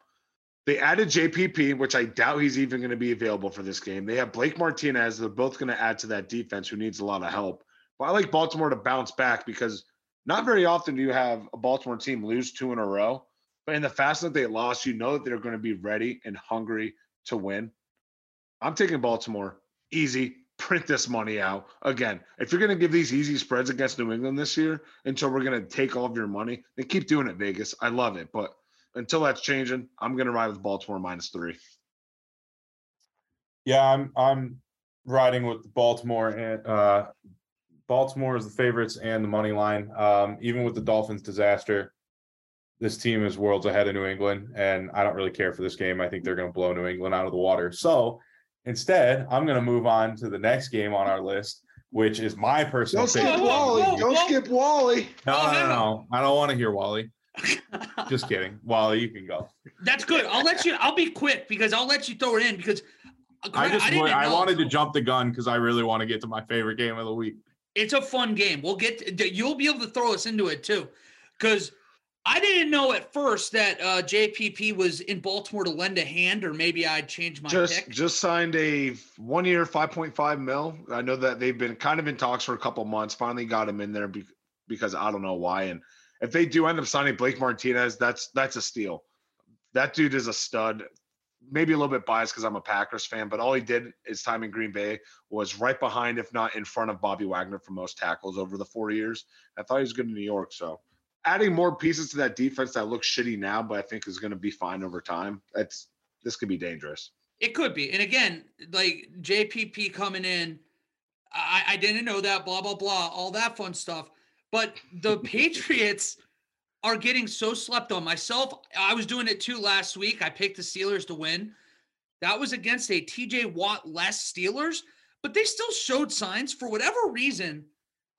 They added JPP, which I doubt he's even going to be available for this game. They have Blake Martinez. They're both going to add to that defense, who needs a lot of help. I like Baltimore to bounce back because not very often do you have a Baltimore team lose two in a row. But in the fashion that they lost, you know that they're going to be ready and hungry to win. I'm taking Baltimore easy. Print this money out again. If you're going to give these easy spreads against New England this year until we're going to take all of your money, then keep doing it, Vegas. I love it, but until that's changing, I'm going to ride with Baltimore minus three. Yeah, I'm I'm riding with Baltimore and uh Baltimore is the favorites and the money line. Um, even with the Dolphins disaster, this team is worlds ahead of New England, and I don't really care for this game. I think they're going to blow New England out of the water. So instead, I'm going to move on to the next game on our list, which is my personal Don't favorite. Whoa, Wally. whoa, Don't whoa. skip Wally. No, Oh, no, no, no. no. I don't want to hear Wally. Just kidding. Wally, you can go. That's good. I'll let you. I'll be quick because I'll let you throw it in because I just didn't I wanted to jump the gun because I really want to get to my favorite game of the week. It's a fun game. We'll get. To, you'll be able to throw us into it too, because I didn't know at first that uh, JPP was in Baltimore to lend a hand, or maybe I'd change my just pick. just signed a one year, five point five mil. I know that they've been kind of in talks for a couple months. Finally got him in there be- because I don't know why. And if they do end up signing Blake Martinez, that's that's a steal. That dude is a stud. Maybe a little bit biased because I'm a Packers fan, but all he did his time in Green Bay was right behind, if not in front of Bobby Wagner for most tackles over the four years. I thought he was good in New York. So adding more pieces to that defense that looks shitty now, but I think is going to be fine over time. That's this could be dangerous. It could be. And again, like JPP coming in, I, I didn't know that, blah, blah, blah, all that fun stuff. But the Patriots are getting so slept on. Myself, I was doing it too last week. I picked the Steelers to win. That was against a TJ Watt less Steelers, but they still showed signs for whatever reason.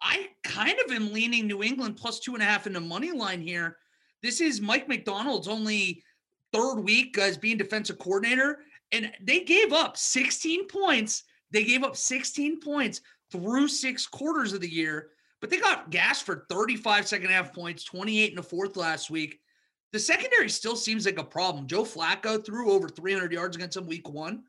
I kind of am leaning New England plus two and a half in the money line here. This is Mike Macdonald's only third week as being defensive coordinator, and they gave up 16 points. They gave up 16 points through six quarters of the year, but they got gas for 35 second half points, 28 in the fourth last week. The secondary still seems like a problem. Joe Flacco threw over 300 yards against them week one.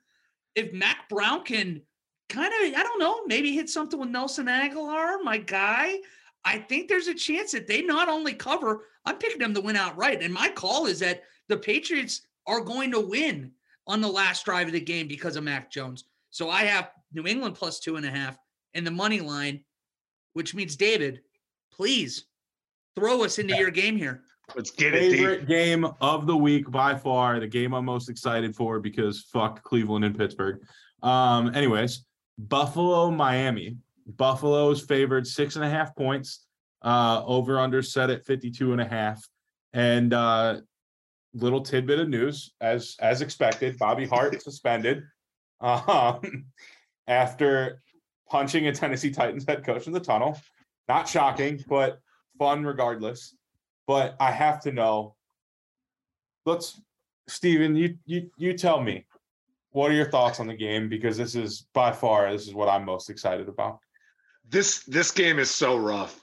If Mac Brown can kind of, I don't know, maybe hit something with Nelson Agholor, my guy, I think there's a chance that they not only cover, I'm picking them to win outright. And my call is that the Patriots are going to win on the last drive of the game because of Mac Jones. So I have New England plus two and a half and the money line, which means David, please throw us into your game here. Let's get it, deep. Favorite game of the week by far, the game I'm most excited for because fuck Cleveland and Pittsburgh. Um, anyways, Buffalo, Miami. Buffalo's favored six and a half points. Uh, over under set at 52 and a half. And uh little tidbit of news, as as expected, Bobby Hart suspended um after punching a Tennessee Titans head coach in the tunnel. Not shocking, but fun regardless. But I have to know. Let's, Steven, you you you tell me, what are your thoughts on the game? Because this is by far this is what I'm most excited about. This this game is so rough.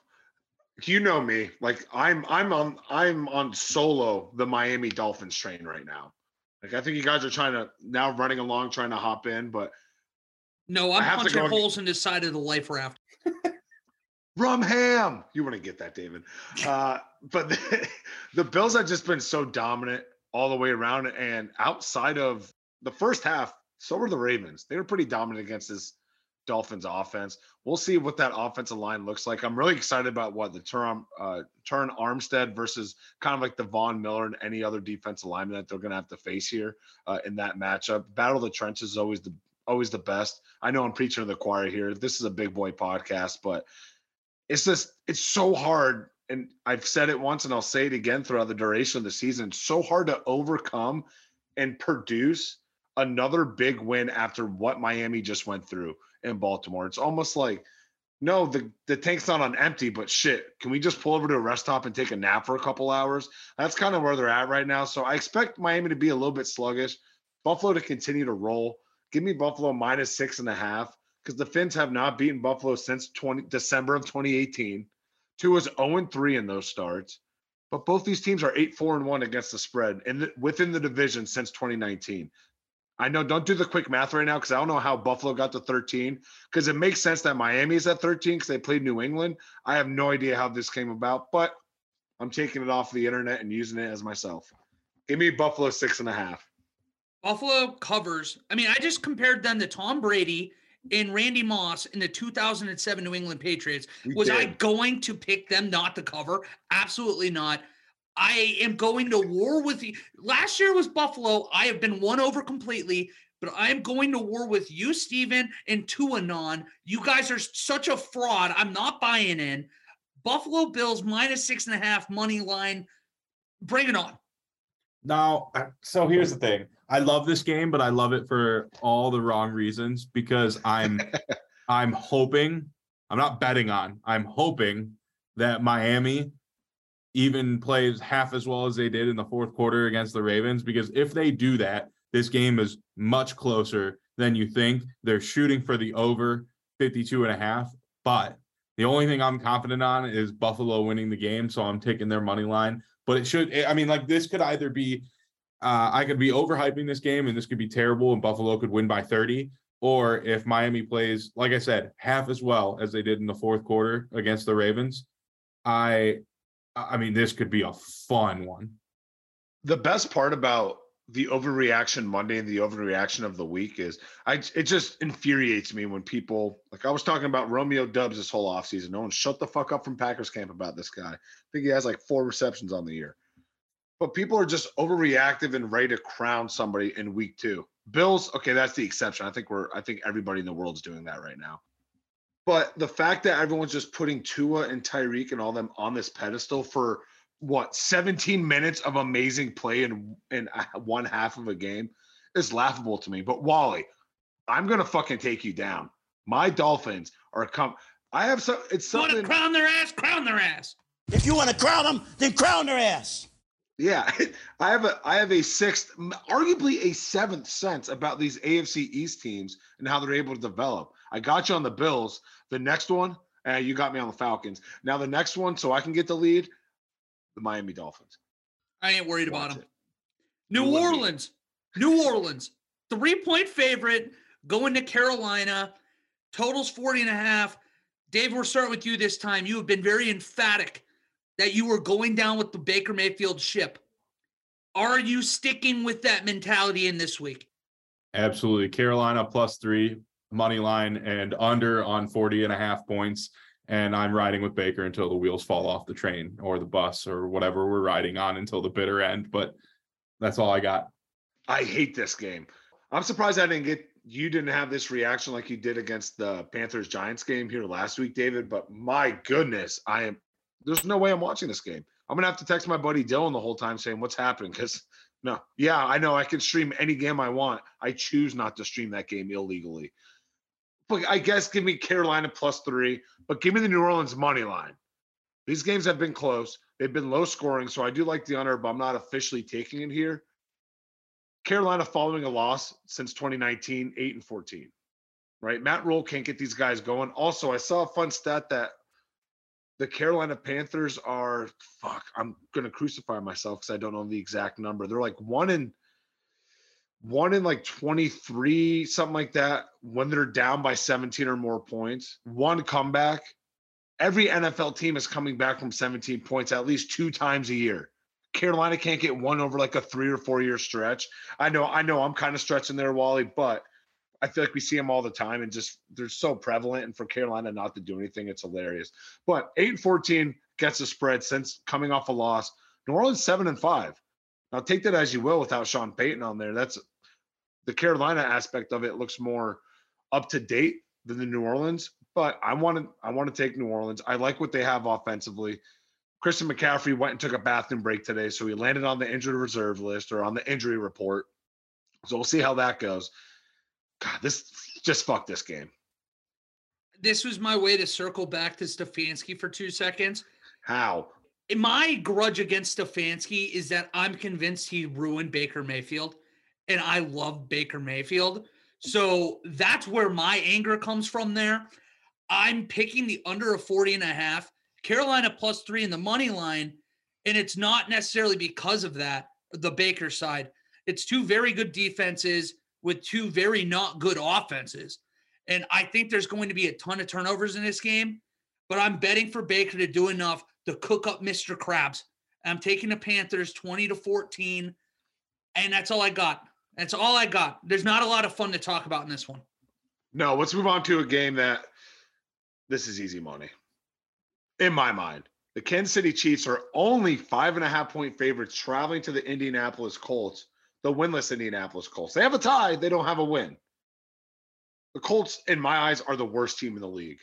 You know me. Like I'm I'm on I'm on solo the Miami Dolphins train right now. Like I think you guys are trying to now running along trying to hop in, but No, I I'm punching go- holes in the side of the life raft. rum ham. You want to get that, David. Uh, but the, the Bills have just been so dominant all the way around. And outside of the first half, so were the Ravens. They were pretty dominant against this Dolphins offense. We'll see what that offensive line looks like. I'm really excited about what the turn uh, Terron Armstead versus kind of like the Von Miller and any other defensive lineman that they're going to have to face here uh, in that matchup. Battle of the trenches is always the always the best. I know I'm preaching to the choir here. This is a big boy podcast, but it's just it's so hard. And i've said it once and i'll say it again throughout the duration of the season. It's so hard to overcome and produce another big win after what miami just went through in baltimore. It's almost like no the, the tank's not on empty but shit can we just pull over to a rest stop and take a nap for a couple hours? That's kind of where they're at right now. So i expect miami to be a little bit sluggish buffalo to continue to roll give me buffalo minus six and a half because the Finns have not beaten Buffalo since 20 December of 2018. Two was 0 3 in those starts. But both these teams are eight, four, and one against the spread and within the division since 2019. I know, don't do the quick math right now because I don't know how Buffalo got to 13 because it makes sense that Miami is at 13 because they played New England. I have no idea how this came about, but I'm taking it off the internet and using it as myself. Give me Buffalo six and a half. Buffalo covers. I mean, I just compared them to Tom Brady and Randy Moss in the 2007 New England Patriots. You Was I going to pick them not to cover? Absolutely not. I am going to war with you. Last year was Buffalo. I have been won over completely, but I am going to war with you, Steven, and Tuanon. You guys are such a fraud. I'm not buying in. Buffalo Bills minus six and a half money line. Bring it on. Now, so here's the thing. I love this game, but I love it for all the wrong reasons because I'm I'm hoping, I'm not betting on, I'm hoping that Miami even plays half as well as they did in the fourth quarter against the Ravens because if they do that, this game is much closer than you think. They're shooting for the over 52 and a half, but the only thing I'm confident on is Buffalo winning the game, so I'm taking their money line. But it should, I mean, like this could either be, uh, I could be overhyping this game and this could be terrible and Buffalo could win by 30. Or if Miami plays, like I said, half as well as they did in the fourth quarter against the Ravens, I, I mean, this could be a fun one. the best part about the overreaction Monday and the overreaction of the week is I it just infuriates me when people like I was talking about Romeo Doubs this whole offseason. No one shut the fuck up from Packers camp about this guy. I think he has like four receptions on the year. But people are just overreactive and ready to crown somebody in week two. Bills, okay, that's the exception. I think we're I think everybody in the world's doing that right now. But the fact that everyone's just putting Tua and Tyreek and all them on this pedestal for what 17 minutes of amazing play in in one half of a game is laughable to me. But Wally, I'm gonna fucking take you down. My Dolphins are come. I have some. It's something. Want to crown their ass? Crown their ass. If you want to crown them, then crown their ass. Yeah, I have a I have a sixth, arguably a seventh sense about these AFC East teams and how they're able to develop. I got you on the Bills. The next one, uh, you got me on the Falcons. Now the next one, so I can get the lead, the Miami Dolphins. I ain't worried about Watch them. it. New You. Orleans, New Orleans, three point favorite going to Carolina. Totals 40 and a half. Dave, we're starting with you this time. You have been very emphatic that you were going down with the Baker Mayfield ship. Are you sticking with that mentality in this week? Absolutely. Carolina plus three money line and under on 40 and a half points. And I'm riding with Baker until the wheels fall off the train or the bus or whatever we're riding on until the bitter end. But that's all I got. I hate this game. I'm surprised I didn't get you didn't have this reaction like you did against the Panthers Giants game here last week, David. But my goodness, I am there's no way I'm watching this game. I'm gonna have to text my buddy Dylan the whole time saying what's happening because no, yeah, I know I can stream any game I want. I choose not to stream that game illegally. But I guess give me Carolina plus three, but give me the New Orleans money line. These games have been close. They've been low scoring, so I do like the under, but I'm not officially taking it here. Carolina following a loss since 2019, 8 and 14. Right? Matt Rhule can't get these guys going. Also, I saw a fun stat that the Carolina Panthers are fuck, I'm gonna crucify myself because I don't know the exact number. They're like one in one in like 23, something like that, when they're down by 17 or more points. One comeback. Every NFL team is coming back from 17 points at least two times a year. Carolina can't get one over like a three or four year stretch. I know, I know I'm kind of stretching there, Wally, but I feel like we see them all the time and just they're so prevalent. And for Carolina not to do anything, it's hilarious. But 8 and 14 gets a spread since coming off a loss. New Orleans 7 and 5. Now take that as you will without Sean Payton on there. That's the Carolina aspect of it looks more up to date than the New Orleans. But I want to I want to take New Orleans. I like what they have offensively. Christian McCaffrey went and took a bathroom break today, so he landed on the injured reserve list or on the injury report. So we'll see how that goes. God, this just fuck this game. This was my way to circle back to Stefanski for two seconds. How? my grudge against Stefanski is that I'm convinced he ruined Baker Mayfield, and I love Baker Mayfield. So that's where my anger comes from there. I'm picking the under of 40 and a half, Carolina plus three in the money line. And it's not necessarily because of that, the Baker side. It's two very good defenses with two very not good offenses. And I think there's going to be a ton of turnovers in this game, but I'm betting for Baker to do enough to cook up Mr. Krabs. I'm taking the Panthers 20 to 14. And that's all I got. That's all I got. There's not a lot of fun to talk about in this one. No, let's move on to a game that this is easy money. In my mind, the Kansas City Chiefs are only five and a half point favorites traveling to the Indianapolis Colts, the winless Indianapolis Colts. They have a tie, they don't have a win. The Colts, in my eyes, are the worst team in the league.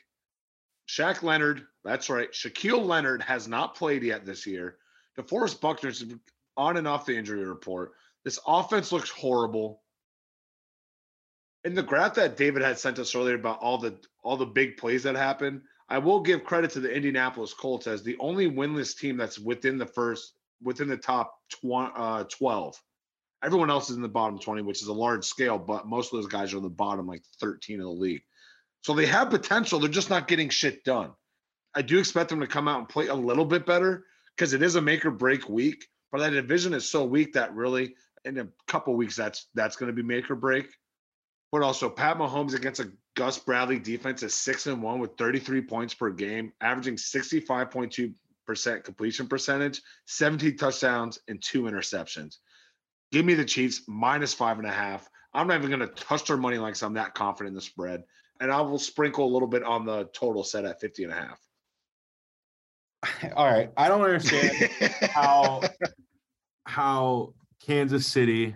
Shaq Leonard, that's right. Shaquille Leonard has not played yet this year. DeForest Buckner's on and off the injury report. This offense looks horrible. In the graph that David had sent us earlier about all the all the big plays that happened, I will give credit to the Indianapolis Colts as the only winless team that's within the first within the top tw- uh, 12. Everyone else is in the bottom 20, which is a large scale, but most of those guys are in the bottom like 13 of the league. So they have potential. They're just not getting shit done. I do expect them to come out and play a little bit better because it is a make or break week. But that division is so weak that really in a couple weeks that's that's going to be make or break. But also Pat Mahomes against a Gus Bradley defense is six and one with 33 points per game, averaging 65.2% completion percentage, 17 touchdowns, and two interceptions. Give me the Chiefs minus five and a half. I'm not even going to touch their money like I'm that confident in the spread. And I will sprinkle a little bit on the total set at 50 and a half. All right. I don't understand how how Kansas City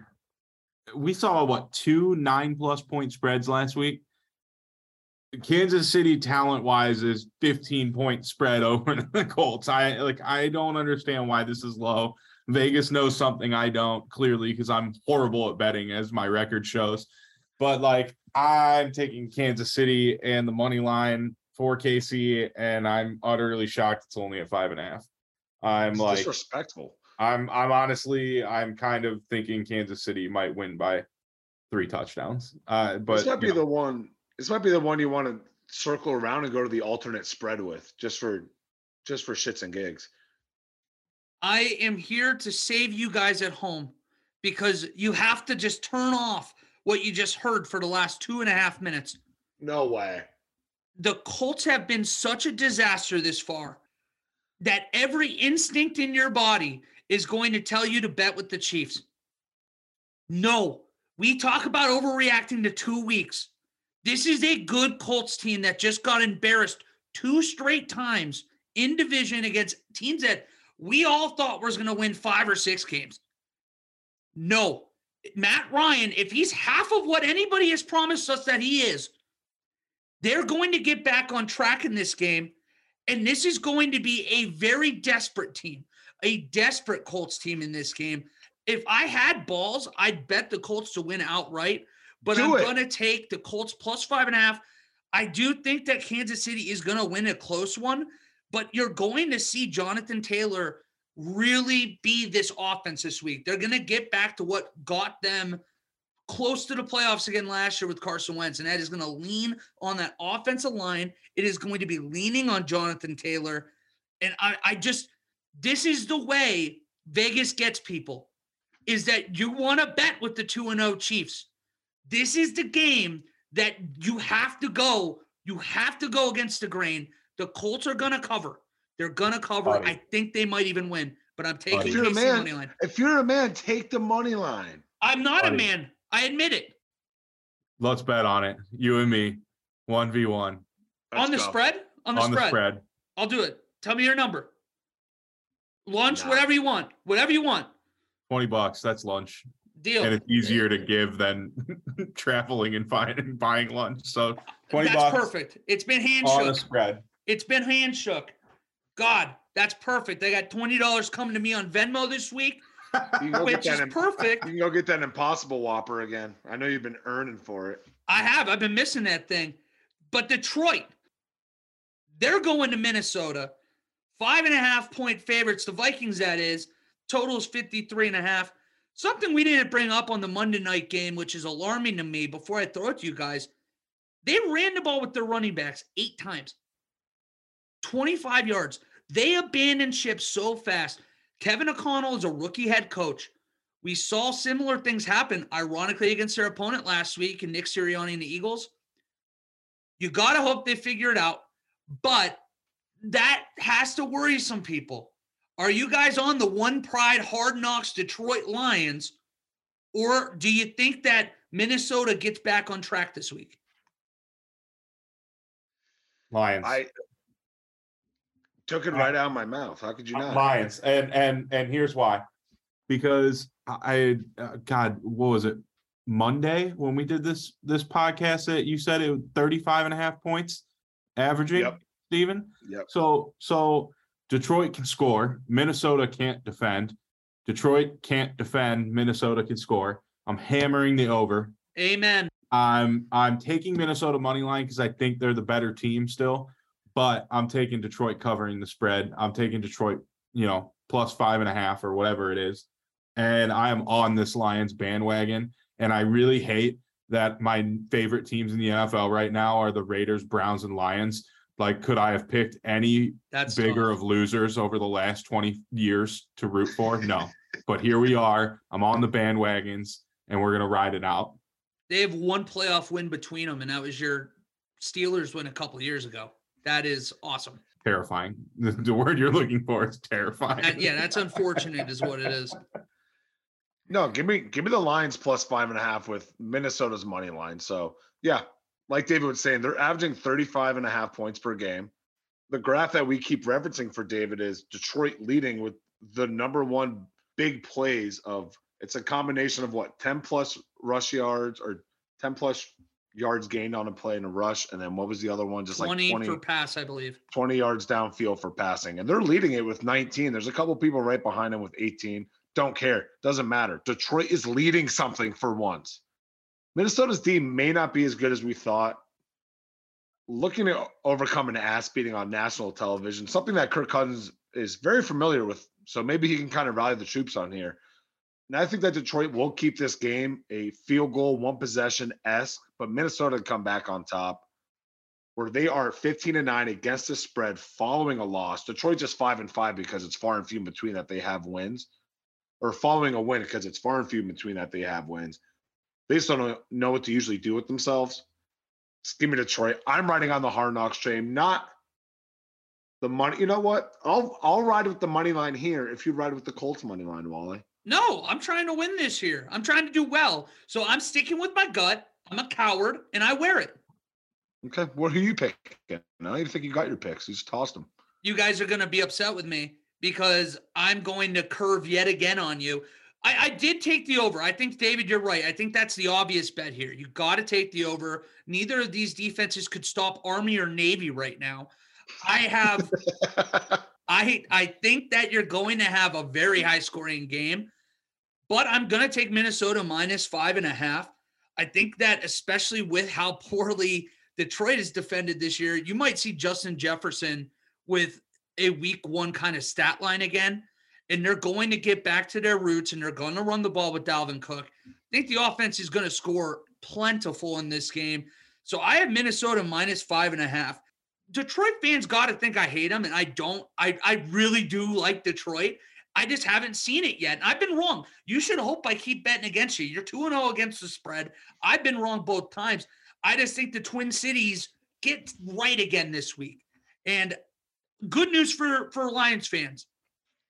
we saw what two nine plus point spreads last week. Kansas City talent wise is 15 point spread over the Colts. I like I don't understand why this is low. Vegas knows something I don't clearly because I'm horrible at betting as my record shows. But like I'm taking Kansas City and the money line for KC, and I'm utterly shocked it's only at five and a half. I'm It's like disrespectful. I'm I'm honestly I'm kind of thinking Kansas City might win by three touchdowns. Uh, but this might be know, the one. This might be the one you want to circle around and go to the alternate spread with, just for, just for shits and gigs. I am here to save you guys at home because you have to just turn off what you just heard for the last two and a half minutes. No way. The Colts have been such a disaster this far that every instinct in your body is going to tell you to bet with the Chiefs. No, we talk about overreacting to two weeks. This is a good Colts team that just got embarrassed two straight times in division against teams that we all thought was going to win five or six games. No, Matt Ryan, if he's half of what anybody has promised us that he is, they're going to get back on track in this game. And this is going to be a very desperate team, a desperate Colts team in this game. If I had balls, I'd bet the Colts to win outright, but Do I'm it. to take the Colts plus five and a half. I do think that Kansas City is going to win a close one, but you're going to see Jonathan Taylor really be this offense this week. They're going to get back to what got them close to the playoffs again last year with Carson Wentz, and that is going to lean on that offensive line. It is going to be leaning on Jonathan Taylor. And I, I just, this is the way Vegas gets people is that you want to bet with the 2 and 0 Chiefs. This is the game that you have to go. You have to go against the grain. The Colts are going to cover. They're going to cover. Buddy. I think they might even win, but I'm taking Buddy. If you're a man- money line. If you're a man, take the money line. I'm not a man. I admit it. let's bet on it. You and me, one v one Let's on the go. spread? On the on spread. the spread. I'll do it. Tell me your number. Lunch, Nah. whatever you want. Whatever you want. Twenty bucks. That's lunch, Deal. and it's easier to give than traveling and buying and buying lunch. So twenty That's bucks perfect. It's been on the handshook. spread. It's been handshook. God, that's perfect. They got twenty dollars coming to me on Venmo this week, You can go get which is that. Im- perfect. you can go get that Impossible Whopper again. I know you've been earning for it. I have. I've been missing that thing. But Detroit, they're going to Minnesota. Five and a half point favorites. The Vikings, that is. Total is 53 and a half. Something we didn't bring up on the Monday night game, which is alarming to me before I throw it to you guys. They ran the ball with their running backs eight times, 25 yards. They abandoned ship so fast. Kevin O'Connell is a rookie head coach. We saw similar things happen, ironically, against their opponent last week and Nick Sirianni and the Eagles. You got to hope they figure it out, but that has to worry some people. Are you guys on the one pride hard knocks Detroit Lions, or do you think that Minnesota gets back on track this week? Lions. I took it right out of my mouth. How could you Uh, not? Lions, and and and here's why, because I uh, God, what was it? Monday when we did this this podcast that you said it was 35 and a half points averaging, Yep. Steven. Yep. So so Detroit can score, Minnesota can't defend. Detroit can't defend, Minnesota can score. I'm hammering the over. Amen. I'm I'm taking Minnesota money line because I think they're the better team still, but I'm taking Detroit covering the spread. I'm taking Detroit, you know, plus five and a half or whatever it is. And I am on this Lions bandwagon. And I really hate that my favorite teams in the NFL right now are the Raiders, Browns, and Lions. Like, could I have picked any That's bigger tough. of losers over the last 20 years to root for? No. but here we are. I'm on the bandwagons and we're gonna ride it out. They have one playoff win between them, and that was your Steelers win a couple of years ago. That is awesome. terrifying. The, the word you're looking for is terrifying. That- yeah, that's unfortunate, is what it is. No, give me give me the Lions plus five and a half with Minnesota's money line. So yeah, like David was saying, they're averaging 35 and a half points per game. The graph that we keep referencing for David is Detroit leading with the number one big plays of it's a combination of what 10 plus rush yards or 10 plus yards gained on a play in a rush. And then what was the other one? Just 20, like 20, for pass, I believe. 20 yards downfield for passing. And they're leading it with 19. There's a couple people right behind them with 18. Don't care. Doesn't matter. Detroit is leading something for once. Minnesota's team may not be as good as we thought. Looking to overcome an ass beating on national television, something that Kirk Cousins is very familiar with. So maybe he can kind of rally the troops on here. And I think that Detroit will keep this game a field goal, one possession esque, but Minnesota come back on top where they are 15 and 9 against the spread following a loss. Detroit just 5 and 5 because it's far and few between that they have wins, or following a win because it's far and few between that they have wins. They just don't know what to usually do with themselves. Just give me Detroit. I'm riding on the hard knocks train, not the money. You know what? I'll I'll ride with the money line here if you ride with the Colts money line, Wally. No, I'm trying to win this year. I'm trying to do well. So I'm sticking with my gut. I'm a coward and I wear it. Okay, what who you picking? I don't even think you got your picks. You just tossed them. You guys are going to be upset with me because I'm going to curve yet again on you. I, I did take the over. I think, David, you're right. I think that's the obvious bet here. You got to take the over. Neither of these defenses could stop Army or Navy right now. I have I I think that you're going to have a very high scoring game, but I'm gonna take Minnesota minus five and a half. I think that especially with how poorly Detroit is defended this year, you might see Justin Jefferson with a week one kind of stat line again. And they're going to get back to their roots and they're going to run the ball with Dalvin Cook. I think the offense is going to score plentiful in this game. So I have Minnesota minus five and a half. Detroit fans got to think I hate them, and I don't. I I really do like Detroit. I just haven't seen it yet. I've been wrong. You should hope I keep betting against you. You're 2 0 against the spread. I've been wrong both times. I just think the Twin Cities get right again this week. And good news for, for Lions fans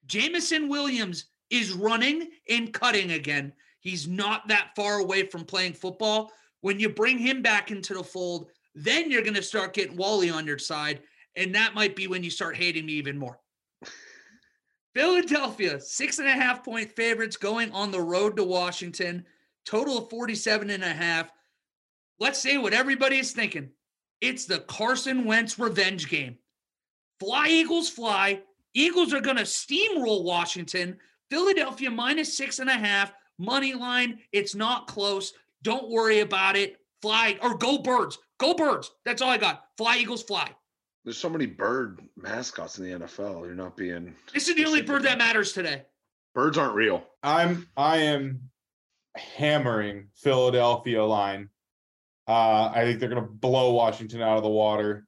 Jameson Williams is running and cutting again. He's not that far away from playing football. When you bring him back into the fold, then you're going to start getting Wally on your side. And that might be when you start hating me even more. Philadelphia, six and a half point favorites going on the road to Washington, total of 47 and a half. Let's say what everybody is thinking. It's the Carson Wentz revenge game. Fly, Eagles, fly. Eagles are going to steamroll Washington. Philadelphia minus six and a half, money line. It's not close. Don't worry about it. Fly or go birds. Go birds. That's all I got. Fly, Eagles, fly. There's so many bird mascots in the NFL. You're not being This is the only bird that matters today. birds aren't real. I'm I am hammering Philadelphia line. Uh, I think they're gonna blow Washington out of the water.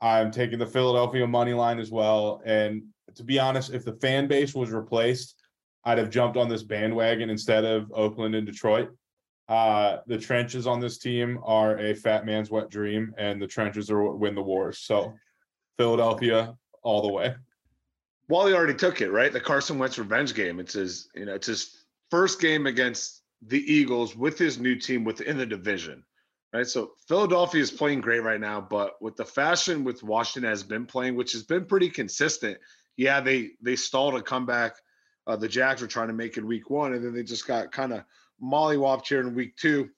I'm taking the Philadelphia money line as well. And to be honest, if the fan base was replaced, I'd have jumped on this bandwagon instead of Oakland and Detroit. Uh, the trenches on this team are a fat man's wet dream, and the trenches are what win the wars. So Philadelphia all the way. Wally already took it, right? The Carson Wentz revenge game. It's his, you know, it's his first game against the Eagles with his new team within the division. Right. So Philadelphia is playing great right now, but with the fashion with Washington has been playing, which has been pretty consistent. Yeah, they they stalled a comeback. Uh, the Jags were trying to make in week one, and then they just got kind of mollywopped here in week two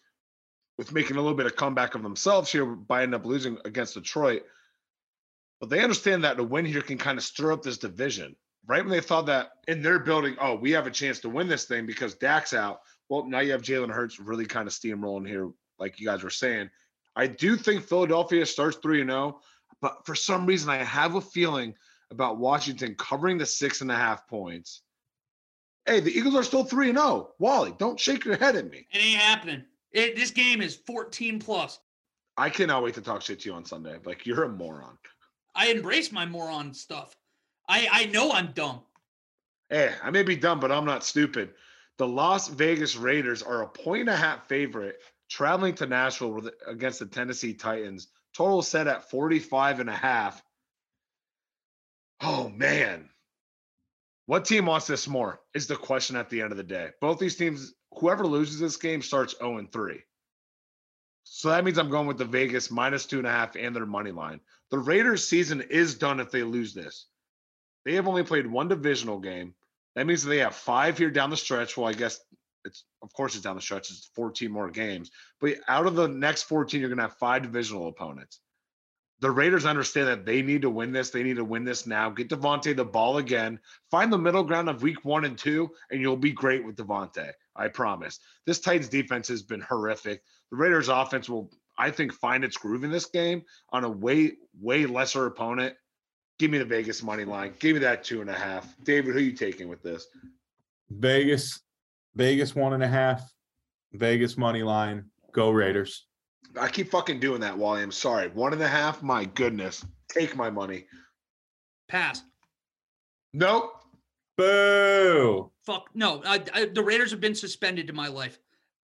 with making a little bit of comeback of themselves here by ending up losing against Detroit. But they understand that the win here can kind of stir up this division. Right when they thought that in their building, oh, we have a chance to win this thing because Dak's out. Well, now you have Jalen Hurts really kind of steamrolling here like you guys were saying. I do think Philadelphia starts 3 0, but for some reason, I have a feeling about Washington covering the six and a half points. Hey, the Eagles are still 3 and 0. Wally, don't shake your head at me. It ain't happening. It, this game is 14 plus. I cannot wait to talk shit to you on Sunday. Like, you're a moron. I embrace my moron stuff. I, I know I'm dumb. Hey, I may be dumb, but I'm not stupid. The Las Vegas Raiders are a point and a half favorite traveling to Nashville against the Tennessee Titans. Total set at 45 and a half. Oh, man. What team wants this more is the question at the end of the day. Both these teams, whoever loses this game starts 0 and 3. So that means I'm going with the Vegas minus two and a half and their money line. The Raiders season is done if they lose this. They have only played one divisional game. That means they have five here down the stretch. Well, I guess it's of course it's down the stretch. It's 14 more games. But out of the next 14, you're gonna have five divisional opponents. The Raiders understand that they need to win this. They need to win this now. Get Davante the ball again. Find the middle ground of week one and two, and you'll be great with Davante. I promise. This Titans defense has been horrific. The Raiders offense will, I think, find its groove in this game on a way, way lesser opponent. Give me the Vegas money line. Give me that two and a half. David, who you taking with this? Vegas, Vegas one and a half, Vegas money line. Go Raiders. I keep fucking doing that, Wally. I'm sorry. One and a half. My goodness. Take my money. Pass. Nope. Boo. Fuck no. I, I, the Raiders have been suspended in my life.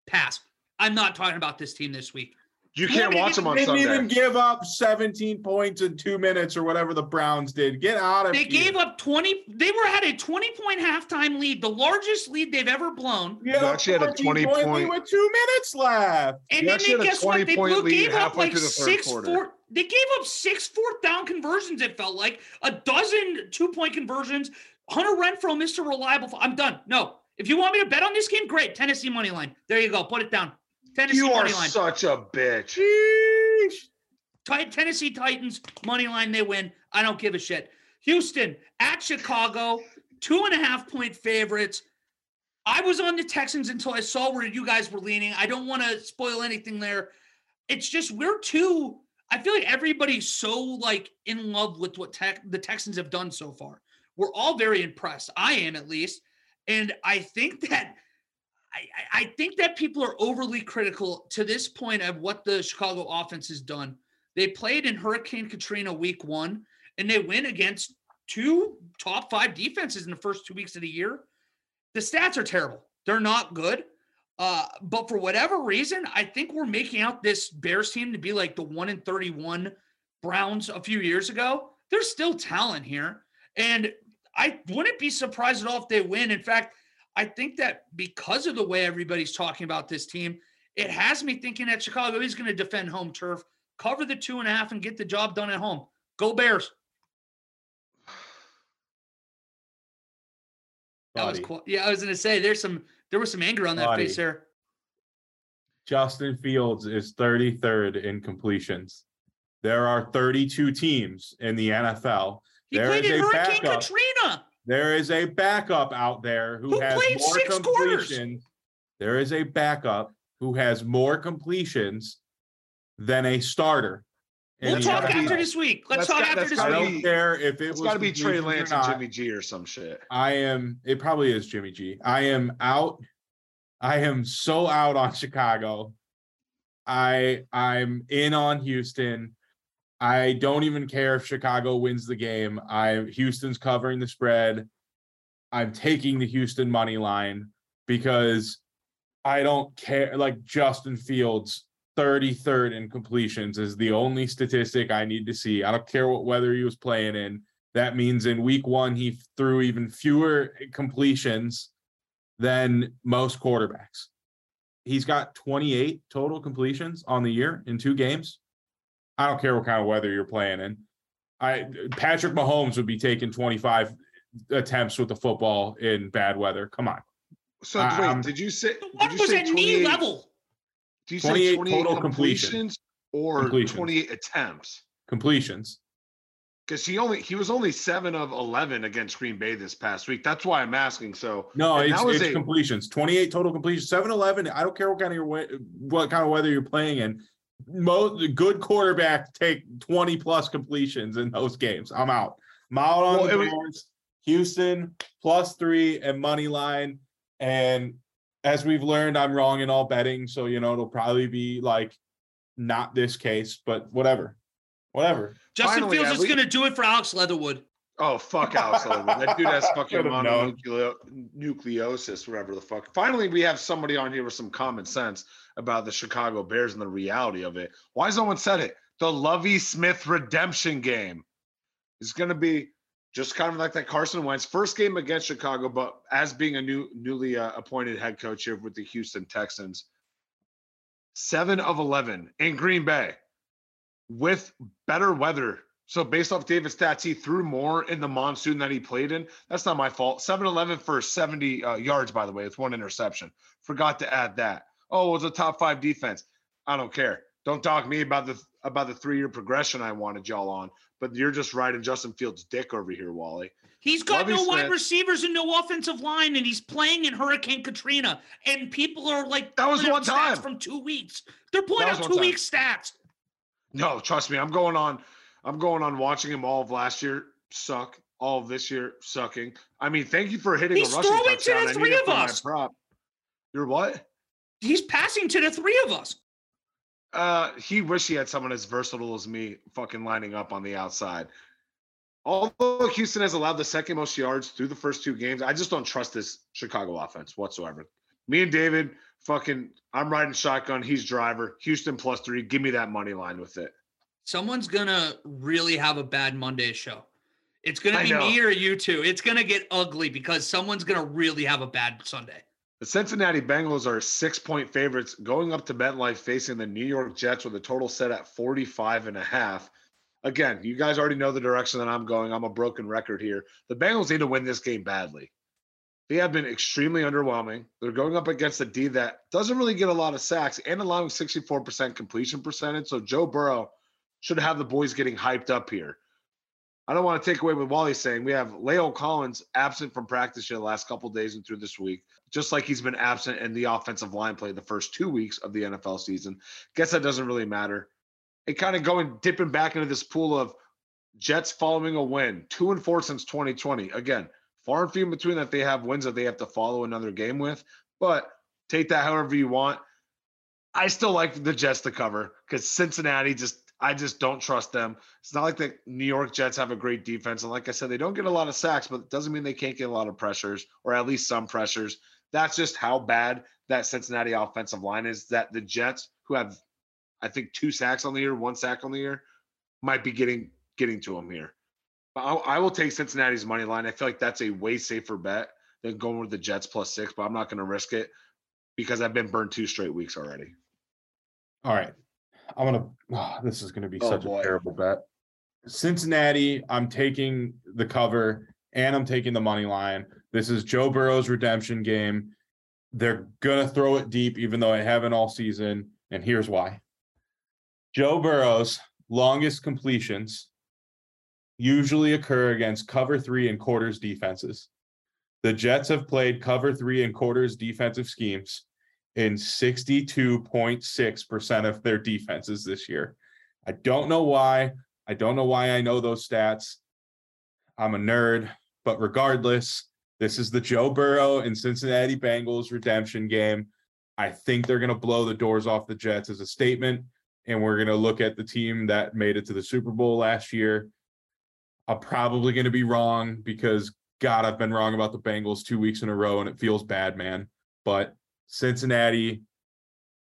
Pass. I'm not talking about this team this week. You can't watch them on They didn't Sunday. even give up 17 points in two minutes or whatever the Browns did. Get out of They here. They gave up 20. They were had a 20 point halftime lead, the largest lead they've ever blown. You had actually had a 20 point, lead point- with two minutes left. And then they, guess what? They blew, gave up like through the third six four. They gave up six fourth down conversions. It felt like a dozen two point conversions. Hunter Renfrow, Mr. Reliable. I'm done. No, if you want me to bet on this game, great. Tennessee money line. There you go. Put it down. Tennessee You are line. such a bitch. Tennessee Titans money line. They win. I don't give a shit. Houston at Chicago, two and a half point favorites. I was on the Texans until I saw where you guys were leaning. I don't want to spoil anything there. It's just we're too. I feel like everybody's so like in love with what tech, the Texans have done so far. We're all very impressed. I am at least, and I think that I, I- think that people are overly critical to this point of what the Chicago offense has done. They played in Hurricane Katrina week one, and they win against two top five defenses in the first two weeks of the year. The stats are terrible. They're not good. Uh, but for whatever reason, I think we're making out this Bears team to be like the one in 31 Browns a few years ago. There's still talent here. And I wouldn't be surprised at all if they win. In fact, I think that because of the way everybody's talking about this team, it has me thinking that Chicago is going to defend home turf, cover the two and a half, and get the job done at home. Go Bears. That was cool. Yeah, I was going to say there's some there was some anger on that Buddy. face there. Justin Fields is 33rd in completions. There are 32 teams in the NFL. He There played in Hurricane backup. Katrina. There is a backup out there who, Who has played more six quarters? completions. There is a backup who has more completions than a starter. in We'll talk NFL. after this week. Let's talk got- after that's this I week. don't be- care if it It's was got to be Trey completions or Lance and. Jimmy G or some shit. I am. It probably is Jimmy G. I am out. I am so out on Chicago. I I'm in on Houston. I don't even care if Chicago wins the game. I Houston's covering the spread. I'm taking the Houston money line because I don't care. Like Justin Fields, 33rd in completions is the only statistic I need to see. I don't care what weather he was playing in. That means in week one, he threw even fewer completions than most quarterbacks. He's got 28 total completions on the year in two games. I don't care what kind of weather you're playing in. I Patrick Mahomes would be taking 25 attempts with the football in bad weather. Come on. So I- wait, I'm- did you say? what Did you was say at knee level. Do you say 28 28 total completions completions. or Completions. 28 attempts? Completions. Because he only he was only seven of 11 against Green Bay this past week. That's why I'm asking. So No, and it's, that was it's a- completions. 28 total completions. 7 11. I don't care what kind of your what kind of weather you're playing in. Most good quarterback take 20 plus completions in those games. I'm out. I'm out on Well, the it was- Bears. Houston plus three and money line. And as we've learned, I'm wrong in all betting. So you know it'll probably be like not this case, but whatever. Whatever. Justin Finally, Fields is least- going to do it for Alex Leatherwood. Oh fuck Alex. That dude has fucking Should've known. mononucleo- nucleosis, whatever the fuck. Finally, we have somebody on here with some common sense about the Chicago Bears and the reality of it. Why has no one said it? The Lovie Smith redemption game is going to be just kind of like that Carson Wentz first game against Chicago, but as being a new newly uh, appointed head coach here with the Houston Texans, seven of eleven in Green Bay with better weather. So based off David's stats, he threw more in the monsoon that he played in. That's not my fault. 7-11 for 70 uh, yards, by the way. It's one interception. Forgot to add that. Oh, it was a top five defense. I don't care. Don't talk me about the about the three-year progression I wanted y'all on, but you're just riding Justin Fields' dick over here, Wally. He's got no wide receivers and no offensive line, and he's playing in Hurricane Katrina. And people are like, That was one time. from two weeks. They're pulling out two week stats. No, trust me. I'm going on. I'm going on watching him all of last year suck, all of this year sucking. I mean, thank you for hitting He's a rushing throwing to touchdown. the I need three of us. Prop. You're what? He's passing to the three of us. Uh, he wish he had someone as versatile as me fucking lining up on the outside. Although Houston has allowed the second most yards through the first two games, I just don't trust this Chicago offense whatsoever. Me and David, fucking, I'm riding shotgun. He's driver. Houston plus three. Give me that money line with it. Someone's gonna really have a bad Monday show. It's gonna I be know. me or you two. It's gonna get ugly because someone's gonna really have a bad Sunday. The Cincinnati Bengals are six point favorites going up to MetLife facing the New York Jets with a total set at 45 and a half. Again, you guys already know the direction that I'm going. I'm a broken record here. The Bengals need to win this game badly. They have been extremely underwhelming. They're going up against a D that doesn't really get a lot of sacks and allowing 64% completion percentage. So Joe Burrow should have the boys getting hyped up here. I don't want to take away what Wally's saying. We have La'el Collins absent from practice here the last couple days and through this week just like he's been absent in the offensive line play the first two weeks of the NFL season. Guess that doesn't really matter. And kind of going dipping back into this pool of Jets following a win, two and four since 2020. Again, far and few in between that they have wins that they have to follow another game with. But take that however you want. I still like the Jets to cover because Cincinnati just I just don't trust them. It's not like the New York Jets have a great defense. And like I said, they don't get a lot of sacks, but it doesn't mean they can't get a lot of pressures or at least some pressures. That's just how bad that Cincinnati offensive line is. That the Jets, who have I think two sacks on the year, one sack on the year, might be getting getting to them here. But I, I will take Cincinnati's money line. I feel like that's a way safer bet than going with the Jets plus six, but I'm not going to risk it because I've been burned two straight weeks already. All right. I'm gonna. oh, this is gonna be Oh, such boy. a terrible bet. Cincinnati. I'm taking the cover and I'm taking the money line. This is Joe Burrow's redemption game. They're gonna throw it deep, even though I haven't all season. And here's why. Joe Burrow's longest completions usually occur against cover three and quarters defenses. The Jets have played cover three and quarters defensive schemes in 62.6% of their defenses this year. I don't know why. I don't know why I know those stats. I'm a nerd, but regardless, this is the Joe Burrow and Cincinnati Bengals redemption game. I think they're going to blow the doors off the Jets as a statement. and we're gonna look at the team that made it to the Super Bowl last year. I'm probably gonna be wrong because God, I've been wrong about the Bengals two weeks in a row, and it feels bad, man. But Cincinnati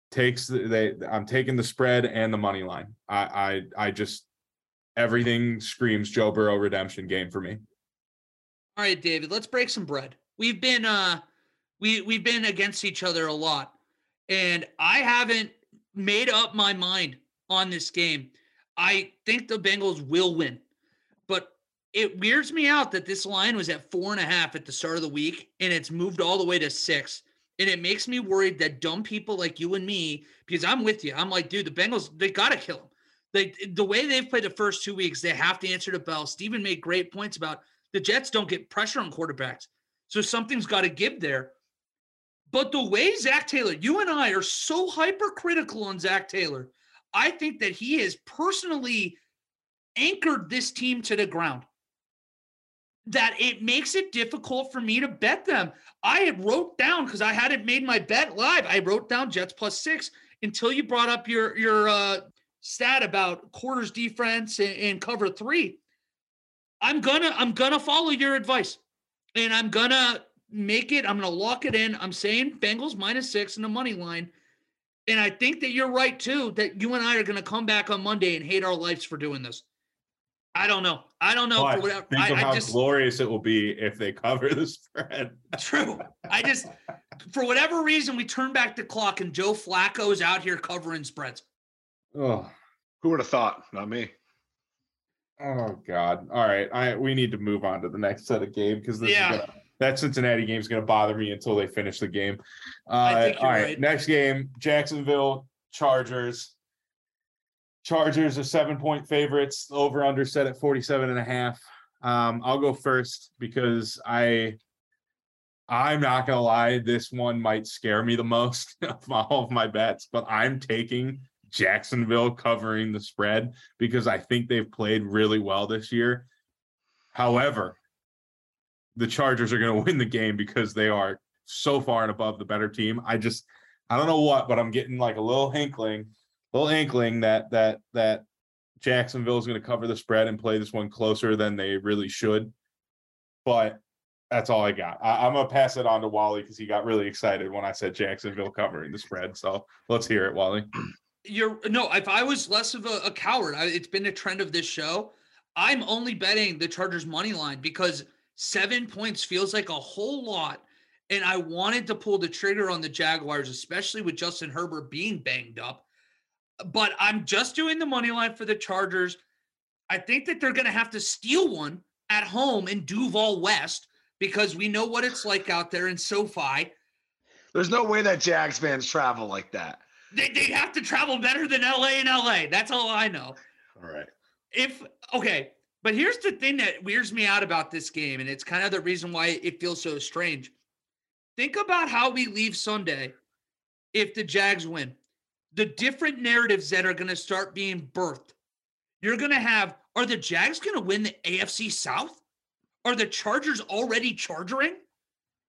takes the, they. I'm taking the spread and the money line. I I I just everything screams Joe Burrow redemption game for me. All right, David, let's break some bread. We've been uh we we've been against each other a lot. And I haven't made up my mind on this game. I think the Bengals will win. But it weirds me out that this line was at four and a half at the start of the week and it's moved all the way to six. And it makes me worried that dumb people like you and me, because I'm with you. I'm like, dude, the Bengals, they gotta kill him. Like the way they've played the first two weeks, they have to answer the bell. Steven made great points about the Jets don't get pressure on quarterbacks. So something's got to give there. But the way Zac Taylor, you and I are so hypercritical on Zac Taylor, I think that he has personally anchored this team to the ground. That it makes it difficult for me to bet them. I had wrote down because I hadn't made my bet live. I wrote down Jets plus six until you brought up your your uh, stat about quarters defense and, and cover three. I'm gonna I'm gonna follow your advice, and I'm gonna make it. I'm gonna lock it in. I'm saying Bengals minus six in the money line, and I think that you're right too. That you and I are gonna come back on Monday and hate our lives for doing this. I don't know. I don't know. But for whatever, think I, of I how just glorious it will be if they cover the spread. true. I just for whatever reason we turn back the clock and Joe Flacco is out here covering spreads. Oh, Who would have thought? Not me. oh God. All right. I we need to move on to the next set of game because this Yeah. is gonna, that Cincinnati game is gonna bother me until they finish the game. Uh, think you're all right. right. Next game, Jacksonville Chargers. Chargers are seven point favorites. Over under set at 47 and a half. Um, I'll go first because I I'm not gonna lie, this one might scare me the most of all of my bets, but I'm taking Jacksonville covering the spread because I think they've played really well this year. However, the Chargers are to win the game because they are so far and above the better team. I just I don't know what, but I'm getting like a little inkling, little inkling that that that Jacksonville is going to cover the spread and play this one closer than they really should. But that's all I got. I, I'm gonna pass it on to Wally because he got really excited when I said Jacksonville covering the spread. So let's hear it, Wally. You're no, if I was less of a, a coward, I, it's been a trend of this show. I'm only betting the Chargers money line because seven points feels like a whole lot. And I wanted to pull the trigger on the Jaguars, especially with Justin Herbert being banged up. But I'm just doing the money line for the Chargers. I think that they're going to have to steal one at home in Duval West because we know what it's like out there in SoFi. There's no way that Jags fans travel like that. They, they have to travel better than LA and LA. That's all I know. All right. if okay, but here's the thing that weirds me out about this game, and it's kind of the reason why it feels so strange. Think about how we leave Sunday if the Jags win. The different narratives that are going to start being birthed. You're going to have are the Jags going to win the AFC South? Are the Chargers already charging?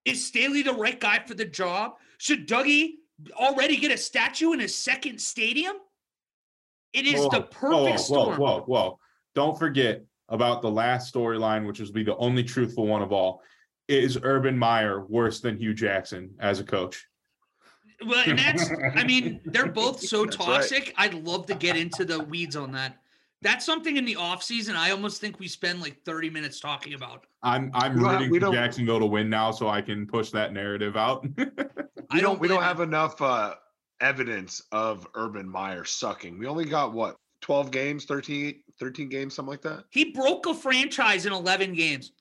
Is Staley the right guy for the job? Should Dougie already get a statue in his second stadium? It is the perfect whoa, storm. Whoa, whoa, whoa. Don't forget about the last storyline, which will be the only truthful one of all. Is Urban Meyer worse than Hue Jackson as a coach? Well, and that's, I mean, they're both so That's right. toxic. I'd love to get into the weeds on that. That's something in the offseason I almost think we spend like 30 minutes talking about. I'm I'm We rooting for Jacksonville to win now, so I can push that narrative out. We I don't, we don't have enough uh, evidence of Urban Meyer sucking. We only got what 12 games, 13, 13 games, something like that. He broke a franchise in 11 games.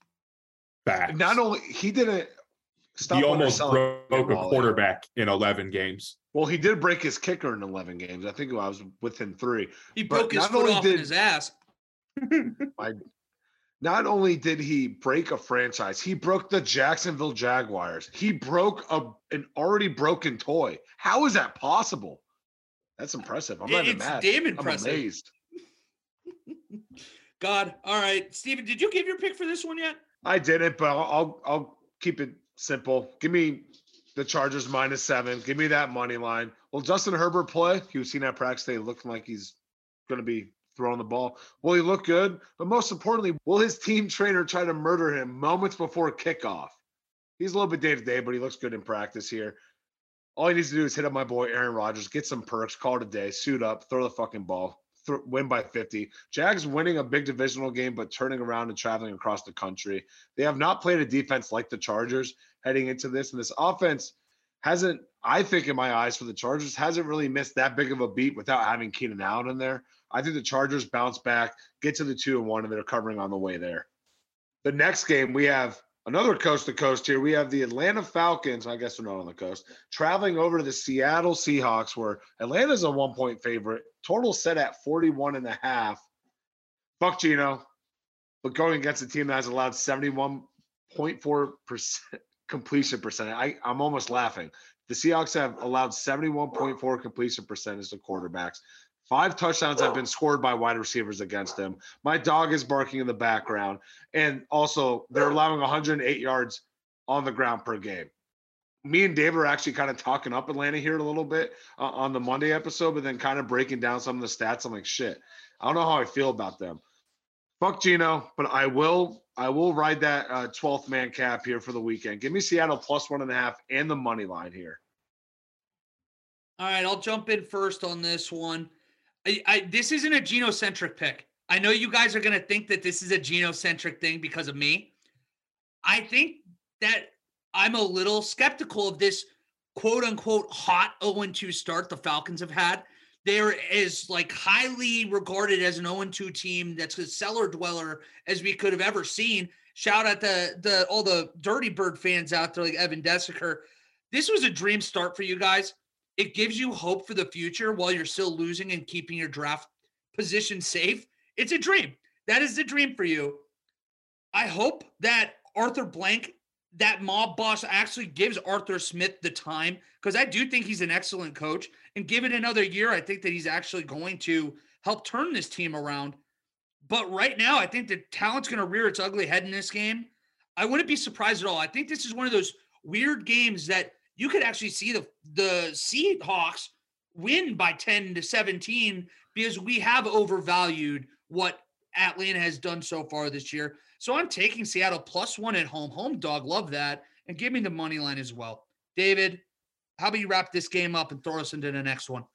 Facts. Not only he didn't stop he almost broke a quarterback in 11 games. Well, he did break his kicker in 11 games. I think I was within three. He But broke his not foot only off in did- his ass. Not only did he break a franchise, he broke the Jacksonville Jaguars. He broke a an already broken toy. How is that possible? That's impressive. I'm not even It's mad. damn I'm amazed. God. All right. Steven, did you give your pick for this one yet? I didn't, but I'll, I'll I'll keep it simple. Give me the Chargers minus seven. Give me that money line. Will Justin Herbert play? He was seen at practice today looking like he's going to be throwing the ball. Will he look good? But most importantly, will his team trainer try to murder him moments before kickoff? He's a little bit day to day, but he looks good in practice here. All he needs to do is hit up my boy Aaron Rodgers, get some perks, call it a day, suit up, throw the fucking ball, th- win by 50. Jags winning a big divisional game, but turning around and traveling across the country. They have not played a defense like the Chargers heading into this, and this offense hasn't, I think, in my eyes for the Chargers, hasn't really missed that big of a beat without having Keenan Allen in there. I think the Chargers bounce back, get to the two and one, and they're covering on the way there. The next game we have another coast to coast here. We have the Atlanta Falcons. I guess they're not on the coast, traveling over to the Seattle Seahawks, where Atlanta's a one point favorite. Total set at 41 and a half. Fuck Geno. But going against a team that has allowed 71.4% completion percentage, I, I'm almost laughing. The Seahawks have allowed 71.4 completion percentage to quarterbacks. Five touchdowns have been scored by wide receivers against him. My dog is barking in the background. And also, they're allowing 108 yards on the ground per game. Me and Dave are actually kind of talking up Atlanta here a little bit uh, on the Monday episode, but then kind of breaking down some of the stats. I'm like, shit, I don't know how I feel about them. Fuck Geno, but I will I will ride that uh, 12th man cap here for the weekend. Give me Seattle plus one and a half and the money line here. All right, I'll jump in first on this one. I, I this isn't a genocentric pick. I know you guys are going to think that this is a genocentric thing because of me. I think that I'm a little skeptical of this quote unquote hot 0 2 start the Falcons have had. There is like highly regarded as an 0 2 team that's a cellar dweller as we could have ever seen. Shout out the the all the Dirty Bird fans out there like Evan Desiker. This was a dream start for you guys. It gives you hope for the future while you're still losing and keeping your draft position safe. It's a dream. That is the dream for you. I hope that Arthur Blank, that mob boss, actually gives Arthur Smith the time because I do think he's an excellent coach. And give it another year, I think that he's actually going to help turn this team around. But right now, I think the talent's going to rear its ugly head in this game. I wouldn't be surprised at all. I think this is one of those weird games that you could actually see the the Seahawks win by 10 to 17 because we have overvalued what Atlanta has done so far this year. So I'm taking Seattle plus one at home. Home dog, love that. And give me the money line as well. David, how about you wrap this game up and throw us into the next one?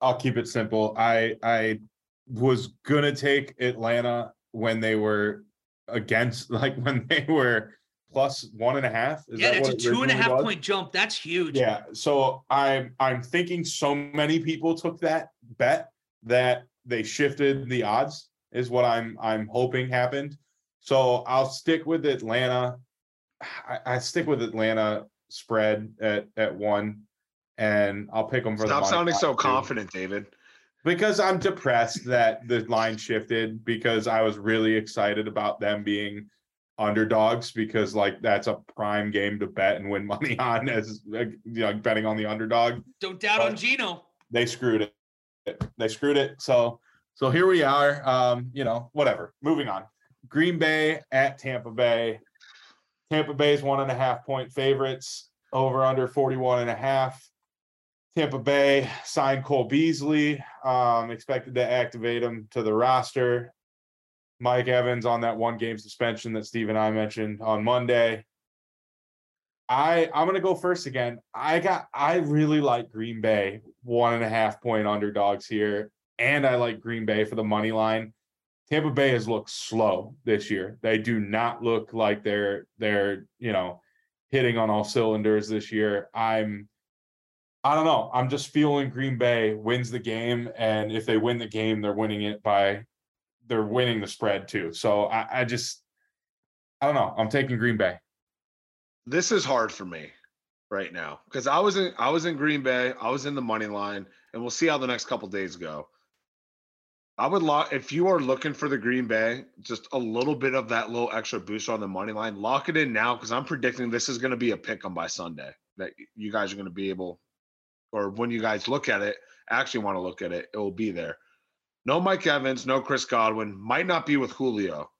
I'll keep it simple. I I was gonna take Atlanta when they were against like when they were plus one and a half. Is yeah, that's a two and a half was? point jump. That's huge. Yeah. So I'm I'm thinking so many people took that bet that they shifted the odds is what I'm I'm hoping happened. So I'll stick with Atlanta. I, I stick with Atlanta spread at at one, and I'll pick them for Stop the sounding so too. confident, David. Because I'm depressed that the line shifted because I was really excited about them being underdogs because like that's a prime game to bet and win money on as you know betting on the underdog. Don't doubt but on Geno. They screwed it. They screwed it. So so here we are. Um, you know, whatever. Moving on. Green Bay at Tampa Bay. Tampa Bay's one and a half point favorites over under 41 and a half. Tampa Bay signed Cole Beasley, um, expected to activate him to the roster. Mike Evans on that one game suspension that Steve and I mentioned on Monday. I I'm gonna go first again. I got I really like Green Bay one and a half point underdogs here, and I like Green Bay for the money line. Tampa Bay has looked slow this year. They do not look like they're they're you know hitting on all cylinders this year. I'm I don't know. I'm just feeling Green Bay wins the game, and if they win the game, they're winning it by they're winning the spread too. So I, I just I don't know. I'm taking Green Bay. This is hard for me right now because I was in I was in Green Bay. I was in the money line, and we'll see how the next couple days go. I would lock if you are looking for the Green Bay, just a little bit of that little extra boost on the money line. Lock it in now because I'm predicting this is going to be a pick 'em by Sunday. That you guys are going to be able, or when you guys look at it, actually want to look at it, it will be there. No Mike Evans, no Chris Godwin. Might not be with Julio.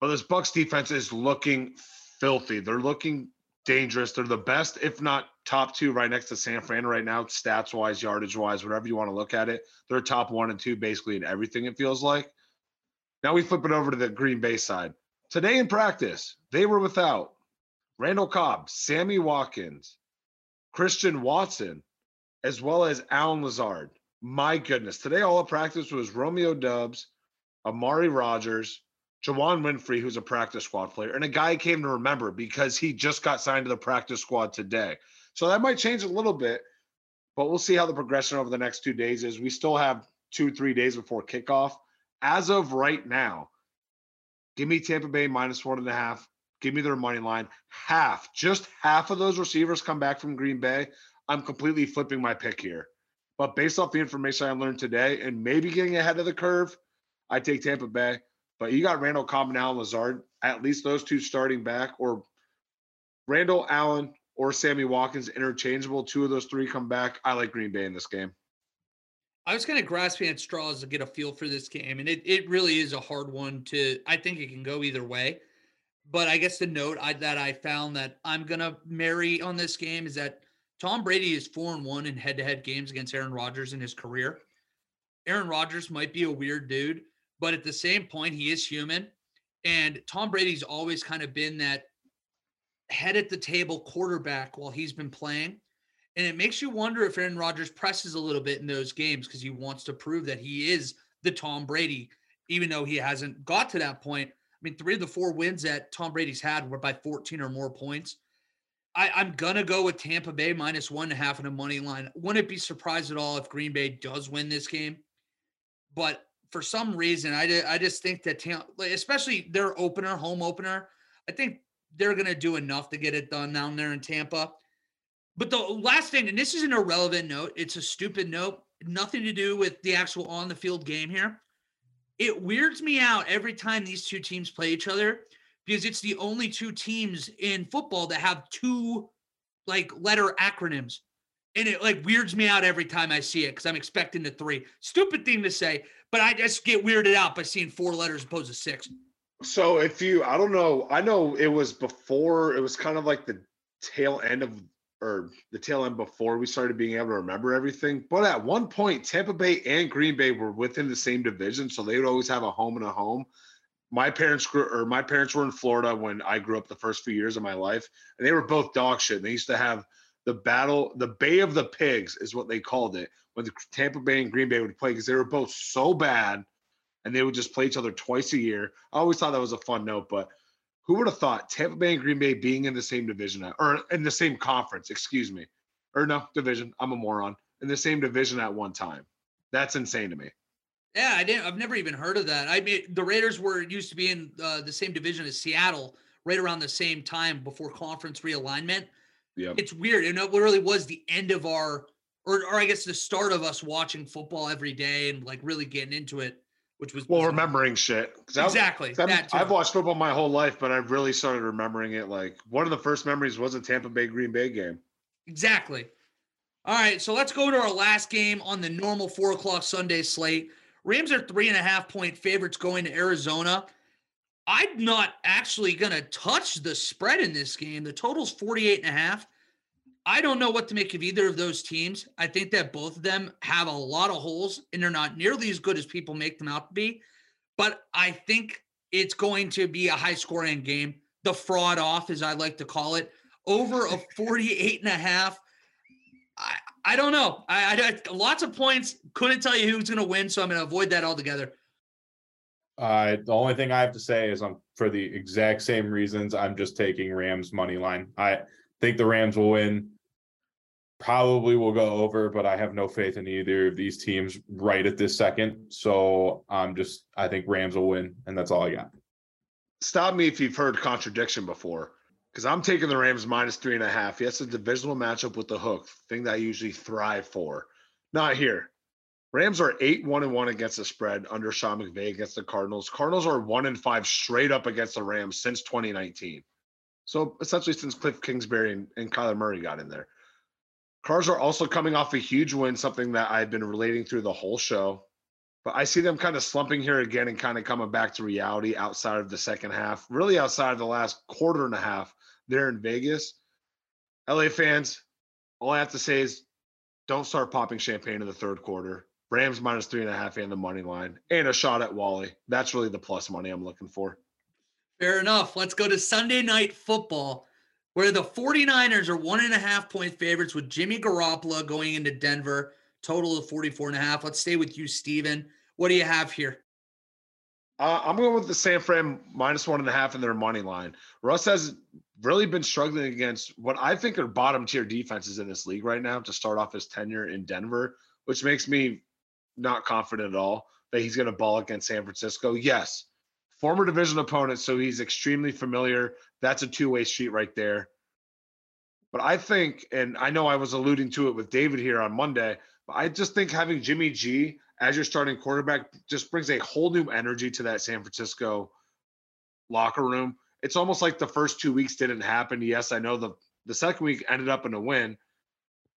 But this Bucks defense is looking filthy. They're looking dangerous. They're the best, if not top two right next to San Fran right now, stats wise, yardage wise, whatever you want to look at it. They're top one and two basically in everything, it feels like. Now we flip it over to the Green Bay side. Today in practice, they were without Randall Cobb, Sammy Watkins, Christian Watson, as well as Allen Lazard. My goodness. Today, all of practice was Romeo Doubs, Amari Rodgers, Juwann Winfree, who's a practice squad player, and a guy I came to remember because he just got signed to the practice squad today. So that might change a little bit, but we'll see how the progression over the next two days is. We still have two, three days before kickoff. As of right now, give me Tampa Bay minus one and a half. Give me their money line. Half, just half of those receivers come back from Green Bay. I'm completely flipping my pick here. But based off the information I learned today and maybe getting ahead of the curve, I take Tampa Bay. But you got Randall Cobb and Allen Lazard, at least those two starting back, or Randall Allen or Sammy Watkins interchangeable. Two of those three come back. I like Green Bay in this game. I was kind of grasping at straws to get a feel for this game, and it, it really is a hard one to. I think it can go either way, but I guess the note I, that I found that I'm gonna marry on this game is that Tom Brady is four and one in head-to-head games against Aaron Rodgers in his career. Aaron Rodgers might be a weird dude, but at the same point, he is human, and Tom Brady's always kind of been that head at the table quarterback while he's been playing. And it makes you wonder if Aaron Rodgers presses a little bit in those games because he wants to prove that he is the Tom Brady, even though he hasn't got to that point. I mean, three of the four wins that Tom Brady's had were by 14 or more points. I, I'm gonna go with Tampa Bay minus one and a half in a money line. Wouldn't be surprised at all if Green Bay does win this game. But for some reason, I, I just think that Tampa, especially their opener, home opener, I think they're gonna do enough to get it done down there in Tampa. But the last thing, and this is an irrelevant note, it's a stupid note, nothing to do with the actual on the field game here. It weirds me out every time these two teams play each other because it's the only two teams in football that have two like letter acronyms. And it like weirds me out every time I see it because I'm expecting the three. Stupid thing to say, but I just get weirded out by seeing four letters opposed to six. So if you, I don't know, I know it was before, it was kind of like the tail end of or the tail end before we started being able to remember everything. But at one point, Tampa Bay and Green Bay were within the same division, so they would always have a home and a home. My parents grew, or my parents were in Florida when I grew up the first few years of my life, and they were both dog shit. And They used to have the battle, the Bay of the Pigs is what they called it, when the Tampa Bay and Green Bay would play because they were both so bad, and they would just play each other twice a year. I always thought that was a fun note, but who would have thought Tampa Bay and Green Bay being in the same division or in the same conference, excuse me, or no division? I'm a moron. In the same division at one time. That's insane to me. Yeah, I didn't. I've never even heard of that. I mean, the Raiders were used to be in uh, the same division as Seattle, right around the same time before conference realignment. Yeah, it's weird, and it really was the end of our, or, or I guess the start of us watching football every day and like really getting into it which was well remembering shit. Exactly. I've, I've, watched football my whole life, but I've really started remembering it. Like one of the first memories was a Tampa Bay Green Bay game. Exactly. All right, so let's go to our last game on the normal four o'clock Sunday slate. Rams are three and a half point favorites going to Arizona. I'm not actually going to touch the spread in this game. The total's 48 and a half. I don't know what to make of either of those teams. I think that both of them have a lot of holes and they're not nearly as good as people make them out to be. But I think it's going to be a high scoring game. The fraud off, as I like to call it, over a 48 and a half. I, I don't know. I, I lots of points. Couldn't tell you who's going to win, so I'm going to avoid that altogether. Uh, the only thing I have to say is I'm for the exact same reasons. I'm just taking Rams money line. I think the Rams will win probably will go over, but I have no faith in either of these teams right at this second. So I'm just I think Rams will win, and that's all I got. Stop me if you've heard contradiction before. Because I'm taking the Rams minus three and a half. Yes, a divisional matchup with the hook, thing that I usually thrive for. Not here. Rams are eight one and one against the spread under Sean McVay against the Cardinals. Cardinals are one and five straight up against the Rams since 2019. So essentially, since Cliff Kingsbury and, and Kyler Murray got in there. Cars are also coming off a huge win, something that I've been relating through the whole show. But I see them kind of slumping here again and kind of coming back to reality outside of the second half, really outside of the last quarter and a half there in Vegas. LA fans, all I have to say is don't start popping champagne in the third quarter. Rams minus three and a half and the money line and a shot at Wally. That's really the plus money I'm looking for. Fair enough. Let's go to Sunday night football, where the 49ers are one and a half point favorites with Jimmy Garoppolo going into Denver, total of 44 and a half. Let's stay with you, Steven. What do you have here? Uh, I'm going with the San Fran minus one and a half in their money line. Russ has really been struggling against what I think are bottom tier defenses in this league right now to start off his tenure in Denver, which makes me not confident at all that he's going to ball against San Francisco. Yes, former division opponent, so he's extremely familiar. That's a two way street right there. But I think, and I know I was alluding to it with David here on Monday, but I just think having Jimmy G as your starting quarterback just brings a whole new energy to that San Francisco locker room. It's almost like the first two weeks didn't happen. Yes, I know the the second week ended up in a win,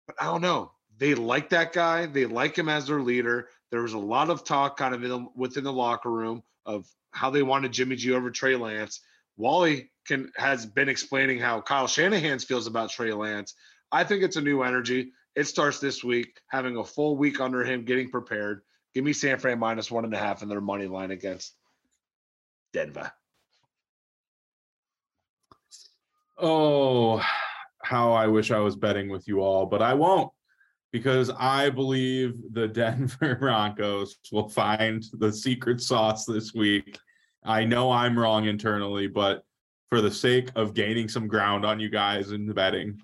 but I don't know. They like that guy. They like him as their leader. There was a lot of talk kind of in, within the locker room of how they wanted Jimmy G over Trey Lance. Wally can has been explaining how Kyle Shanahan feels about Trey Lance. I think it's a new energy. It starts this week, having a full week under him, getting prepared. Give me San Fran minus one and a half in their money line against Denver. Oh, how I wish I was betting with you all, but I won't because I believe the Denver Broncos will find the secret sauce this week. I know I'm wrong internally, but for the sake of gaining some ground on you guys in the betting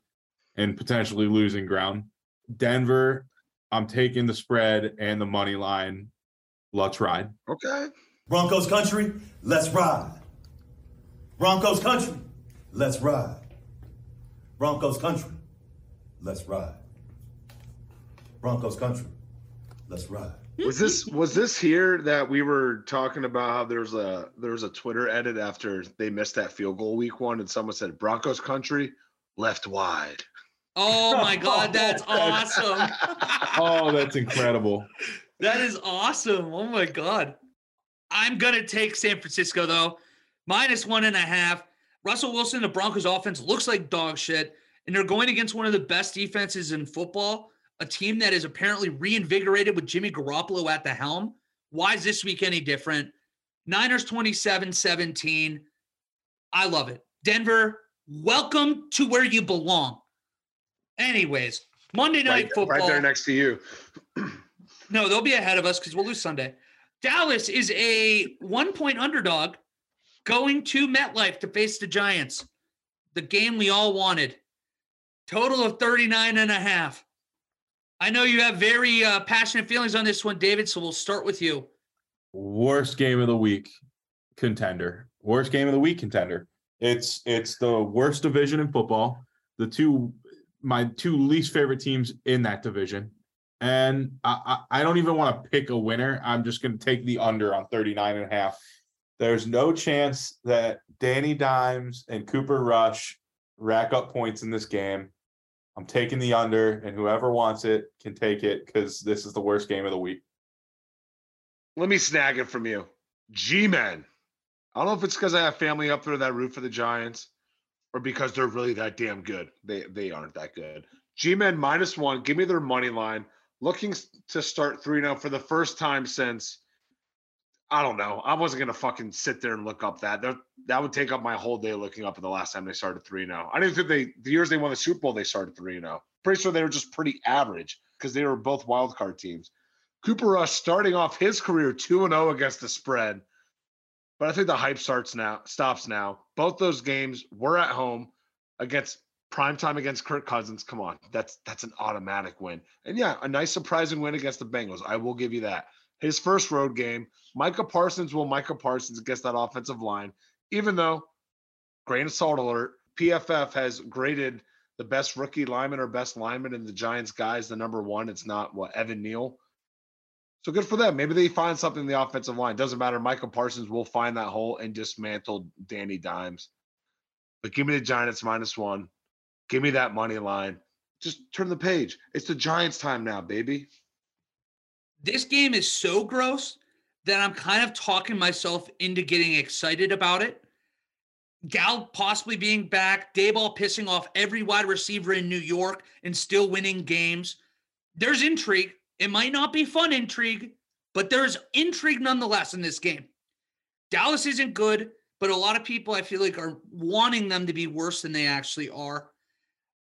and potentially losing ground, Denver, I'm taking the spread and the money line. Let's ride. Okay. Broncos country, let's ride. Broncos country, let's ride. Broncos country, let's ride. Broncos country, let's ride. Was this was this here that we were talking about how there's a there was a Twitter edit after they missed that field goal week one and someone said Broncos country left wide. Oh my God, that's oh, awesome. Oh, that's incredible. That is awesome. Oh my God. I'm going to take San Francisco, though. Minus one and a half. Russell Wilson, the Broncos offense looks like dog shit, and they're going against one of the best defenses in football, a team that is apparently reinvigorated with Jimmy Garoppolo at the helm. Why is this week any different? Niners 27 17. I love it. Denver, welcome to where you belong. Anyways, Monday Night Right, Football. right there next to you. No, they'll be ahead of us because we'll lose Sunday. Dallas is a one point underdog going to MetLife to face the Giants. The game we all wanted. Total of 39 and a half. I know you have very uh, passionate feelings on this one, David, so we'll start with you. Worst game of the week contender. Worst game of the week contender. It's it's the worst division in football. The two my two least favorite teams in that division. And I, I, I don't even want to pick a winner. I'm just going to take the under on 39 and a half. There's no chance that Danny Dimes and Cooper Rush rack up points in this game. I'm taking the under, and whoever wants it can take it because this is the worst game of the week. Let me snag it from you. G Men. I don't know if it's because I have family up there that root for the Giants or because they're really that damn good. They they aren't that good. G Men minus one. Give me their money line. Looking to start three now oh for the first time since I don't know. I wasn't gonna fucking sit there and look up that. That that would take up my whole day looking up at the last time they started three now. Oh. I didn't think they the years they won the Super Bowl they started three now. Oh. Pretty sure they were just pretty average because they were both wild card teams. Cooper Rush starting off his career 2 and 0 against the spread. But I think the hype starts now, stops now. Both those games were at home against prime time against Kirk Cousins. Come on. That's that's an automatic win. And yeah, a nice surprising win against the Bengals. I will give you that. His first road game, Micah Parsons will Micah Parsons against that offensive line, even though grain of salt alert, PFF has graded the best rookie lineman or best lineman in the Giants guys the number one. It's not what Evan Neal. So good for them. Maybe they find something in the offensive line. Doesn't matter. Michael Parsons will find that hole and dismantle Danny Dimes. But give me the Giants minus one. Give me that money line. Just turn the page. It's the Giants time now, baby. This game is so gross that I'm kind of talking myself into getting excited about it. Gal possibly being back, Daboll pissing off every wide receiver in New York and still winning games. There's intrigue. It might not be fun intrigue, but there's intrigue nonetheless in this game. Dallas isn't good, but a lot of people I feel like are wanting them to be worse than they actually are.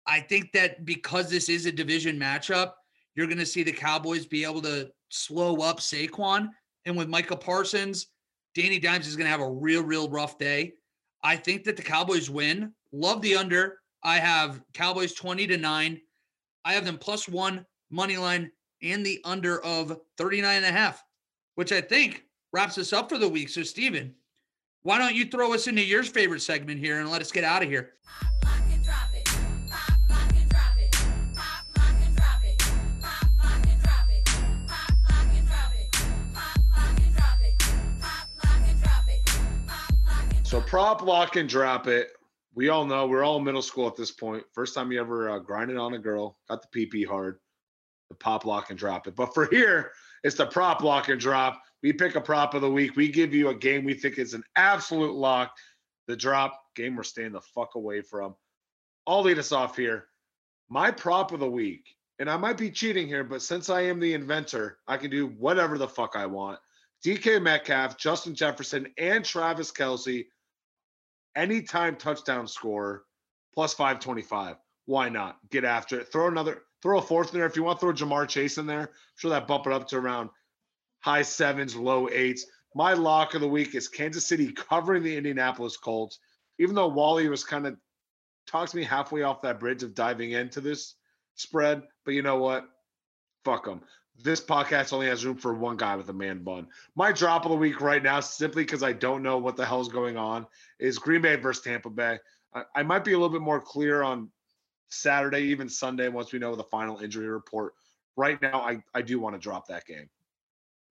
I think that because this is a division matchup, you're going to see the Cowboys be able to slow up Saquon. And with Micah Parsons, Danny Dimes is going to have a real, real rough day. I think that the Cowboys win. Love the under. I have Cowboys 20 to 9. I have them plus one money line and the under of 39 and a half, which I think wraps us up for the week. So, Steven, why don't you throw us into your favorite segment here and let us get out of here? So prop lock and drop it. We all know we're all in middle school at this point. First time you ever uh, grinded on a girl, got the PP hard, the pop lock and drop it. But for here, it's the prop lock and drop. We pick a prop of the week. We give you a game we think is an absolute lock. The drop game we're staying the fuck away from. I'll lead us off here. My prop of the week, and I might be cheating here, but since I am the inventor, I can do whatever the fuck I want. DK Metcalf, Justin Jefferson, and Travis Kelce anytime touchdown score plus 525. Why not? Get after it. Throw another, throw a fourth in there. If you want throw Ja'Marr Chase in there, I'm sure that bump it up to around high sevens, low eights. My lock of the week is Kansas City covering the Indianapolis Colts. Even though Wally was kind of talked me halfway off that bridge of diving into this spread, but you know what? Fuck them this podcast only has room for one guy with a man bun. My drop of the week right now, simply because I don't know what the hell's going on, is Green Bay versus Tampa Bay. I, I, might be a little bit more clear on Saturday, even Sunday, once we know the final injury report. Right now, I, I do want to drop that game.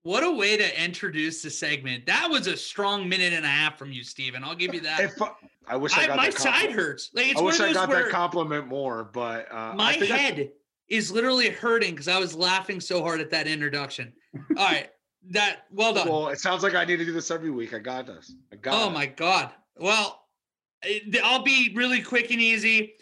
What a way to introduce the segment. That was a strong minute and a half from you, Steven. I'll give you that. If, I wish I got I, my side hurts. Like, I wish I got that compliment more, but uh, my head is literally hurting because I was laughing so hard at that introduction. All right. That well done. Well, it sounds like I need to do this every week. I got this. I got Oh it. my god. Well, eh, I'll be really quick and easy.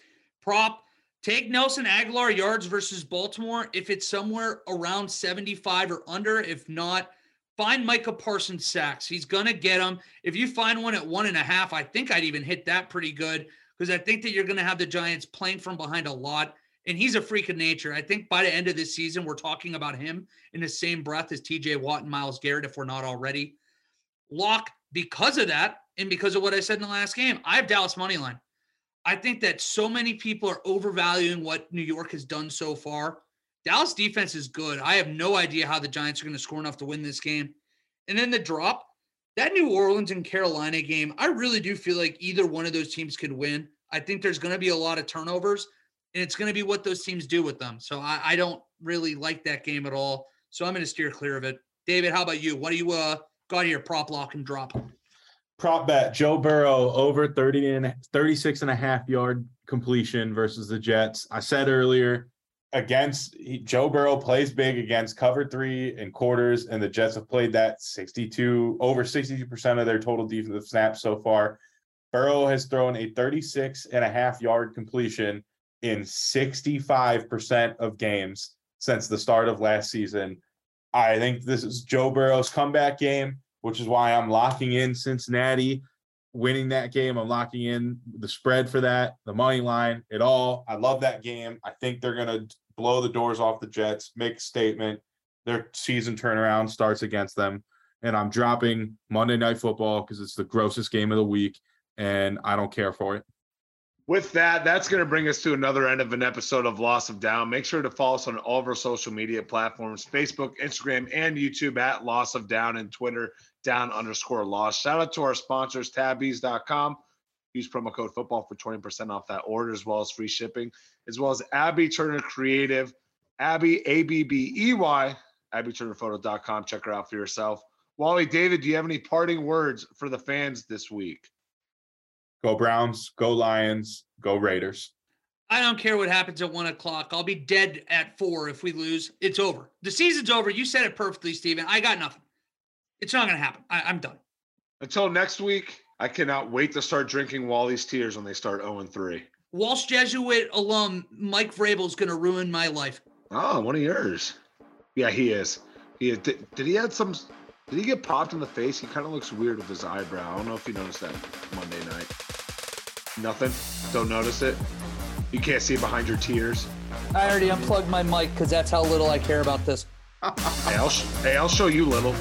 Prop take Nelson Agholor yards versus Baltimore if it's somewhere around 75 or under. If not, find Micah Parsons sacks. He's gonna get them. If you find one at one and a half, I think I'd even hit that pretty good because I think that you're gonna have the Giants playing from behind a lot and he's a freak of nature. I think by the end of this season, we're talking about him in the same breath as TJ Watt and Myles Garrett, if we're not already. Lock, because of that, and because of what I said in the last game, I have Dallas money line. I think that so many people are overvaluing what New York has done so far. Dallas defense is good. I have no idea how the Giants are going to score enough to win this game. And then the drop, that New Orleans and Carolina game, I really do feel like either one of those teams could win. I think there's going to be a lot of turnovers and it's going to be what those teams do with them. So I, I don't really like that game at all. So I'm going to steer clear of it. David, how about you? What do you uh, got here? Prop lock and drop. Prop bet Joe Burrow over 30 and 36 and a half yard completion versus the Jets. I said earlier against he, Joe Burrow plays big against cover three and quarters, and the Jets have played that 62 over 62% of their total defensive snaps so far. Burrow has thrown a 36 and a half yard completion in 65% of games since the start of last season. I think this is Joe Burrow's comeback game, which is why I'm locking in Cincinnati winning that game. I'm locking in the spread for that, the money line, it all. I love that game. I think they're going to blow the doors off the Jets, make a statement. Their season turnaround starts against them. And I'm dropping Monday Night Football because it's the grossest game of the week and I don't care for it. With that, that's going to bring us to another end of an episode of Loss of Down. Make sure to follow us on all of our social media platforms Facebook, Instagram, and YouTube at Loss of Down and Twitter, down underscore loss. Shout out to our sponsors, Tabease.com. Use promo code football for 20% off that order, as well as free shipping, as well as Abbey Turner Creative, Abbey, A B B E Y, AbbeyTurnerPhoto.com. Check her out for yourself. Wally, David, do you have any parting words for the fans this week? Go Browns, go Lions, go Raiders. I don't care what happens at one o'clock. I'll be dead at four if we lose. It's over. The season's over. You said it perfectly, Steven. I got nothing. It's not going to happen. I, I'm done. Until next week, I cannot wait to start drinking Wally's tears when they start 0 and 3. Walsh Jesuit alum Mike Vrabel's going to ruin my life. Oh, one of yours. Yeah, he is. He is. Did, did he had some? Did he get popped in the face? He kind of looks weird with his eyebrow. I don't know if you noticed that Monday night. Nothing. Don't notice it. You can't see behind your tears. I already unplugged my mic because that's how little I care about this. Hey, I'll, sh- hey, I'll show you little.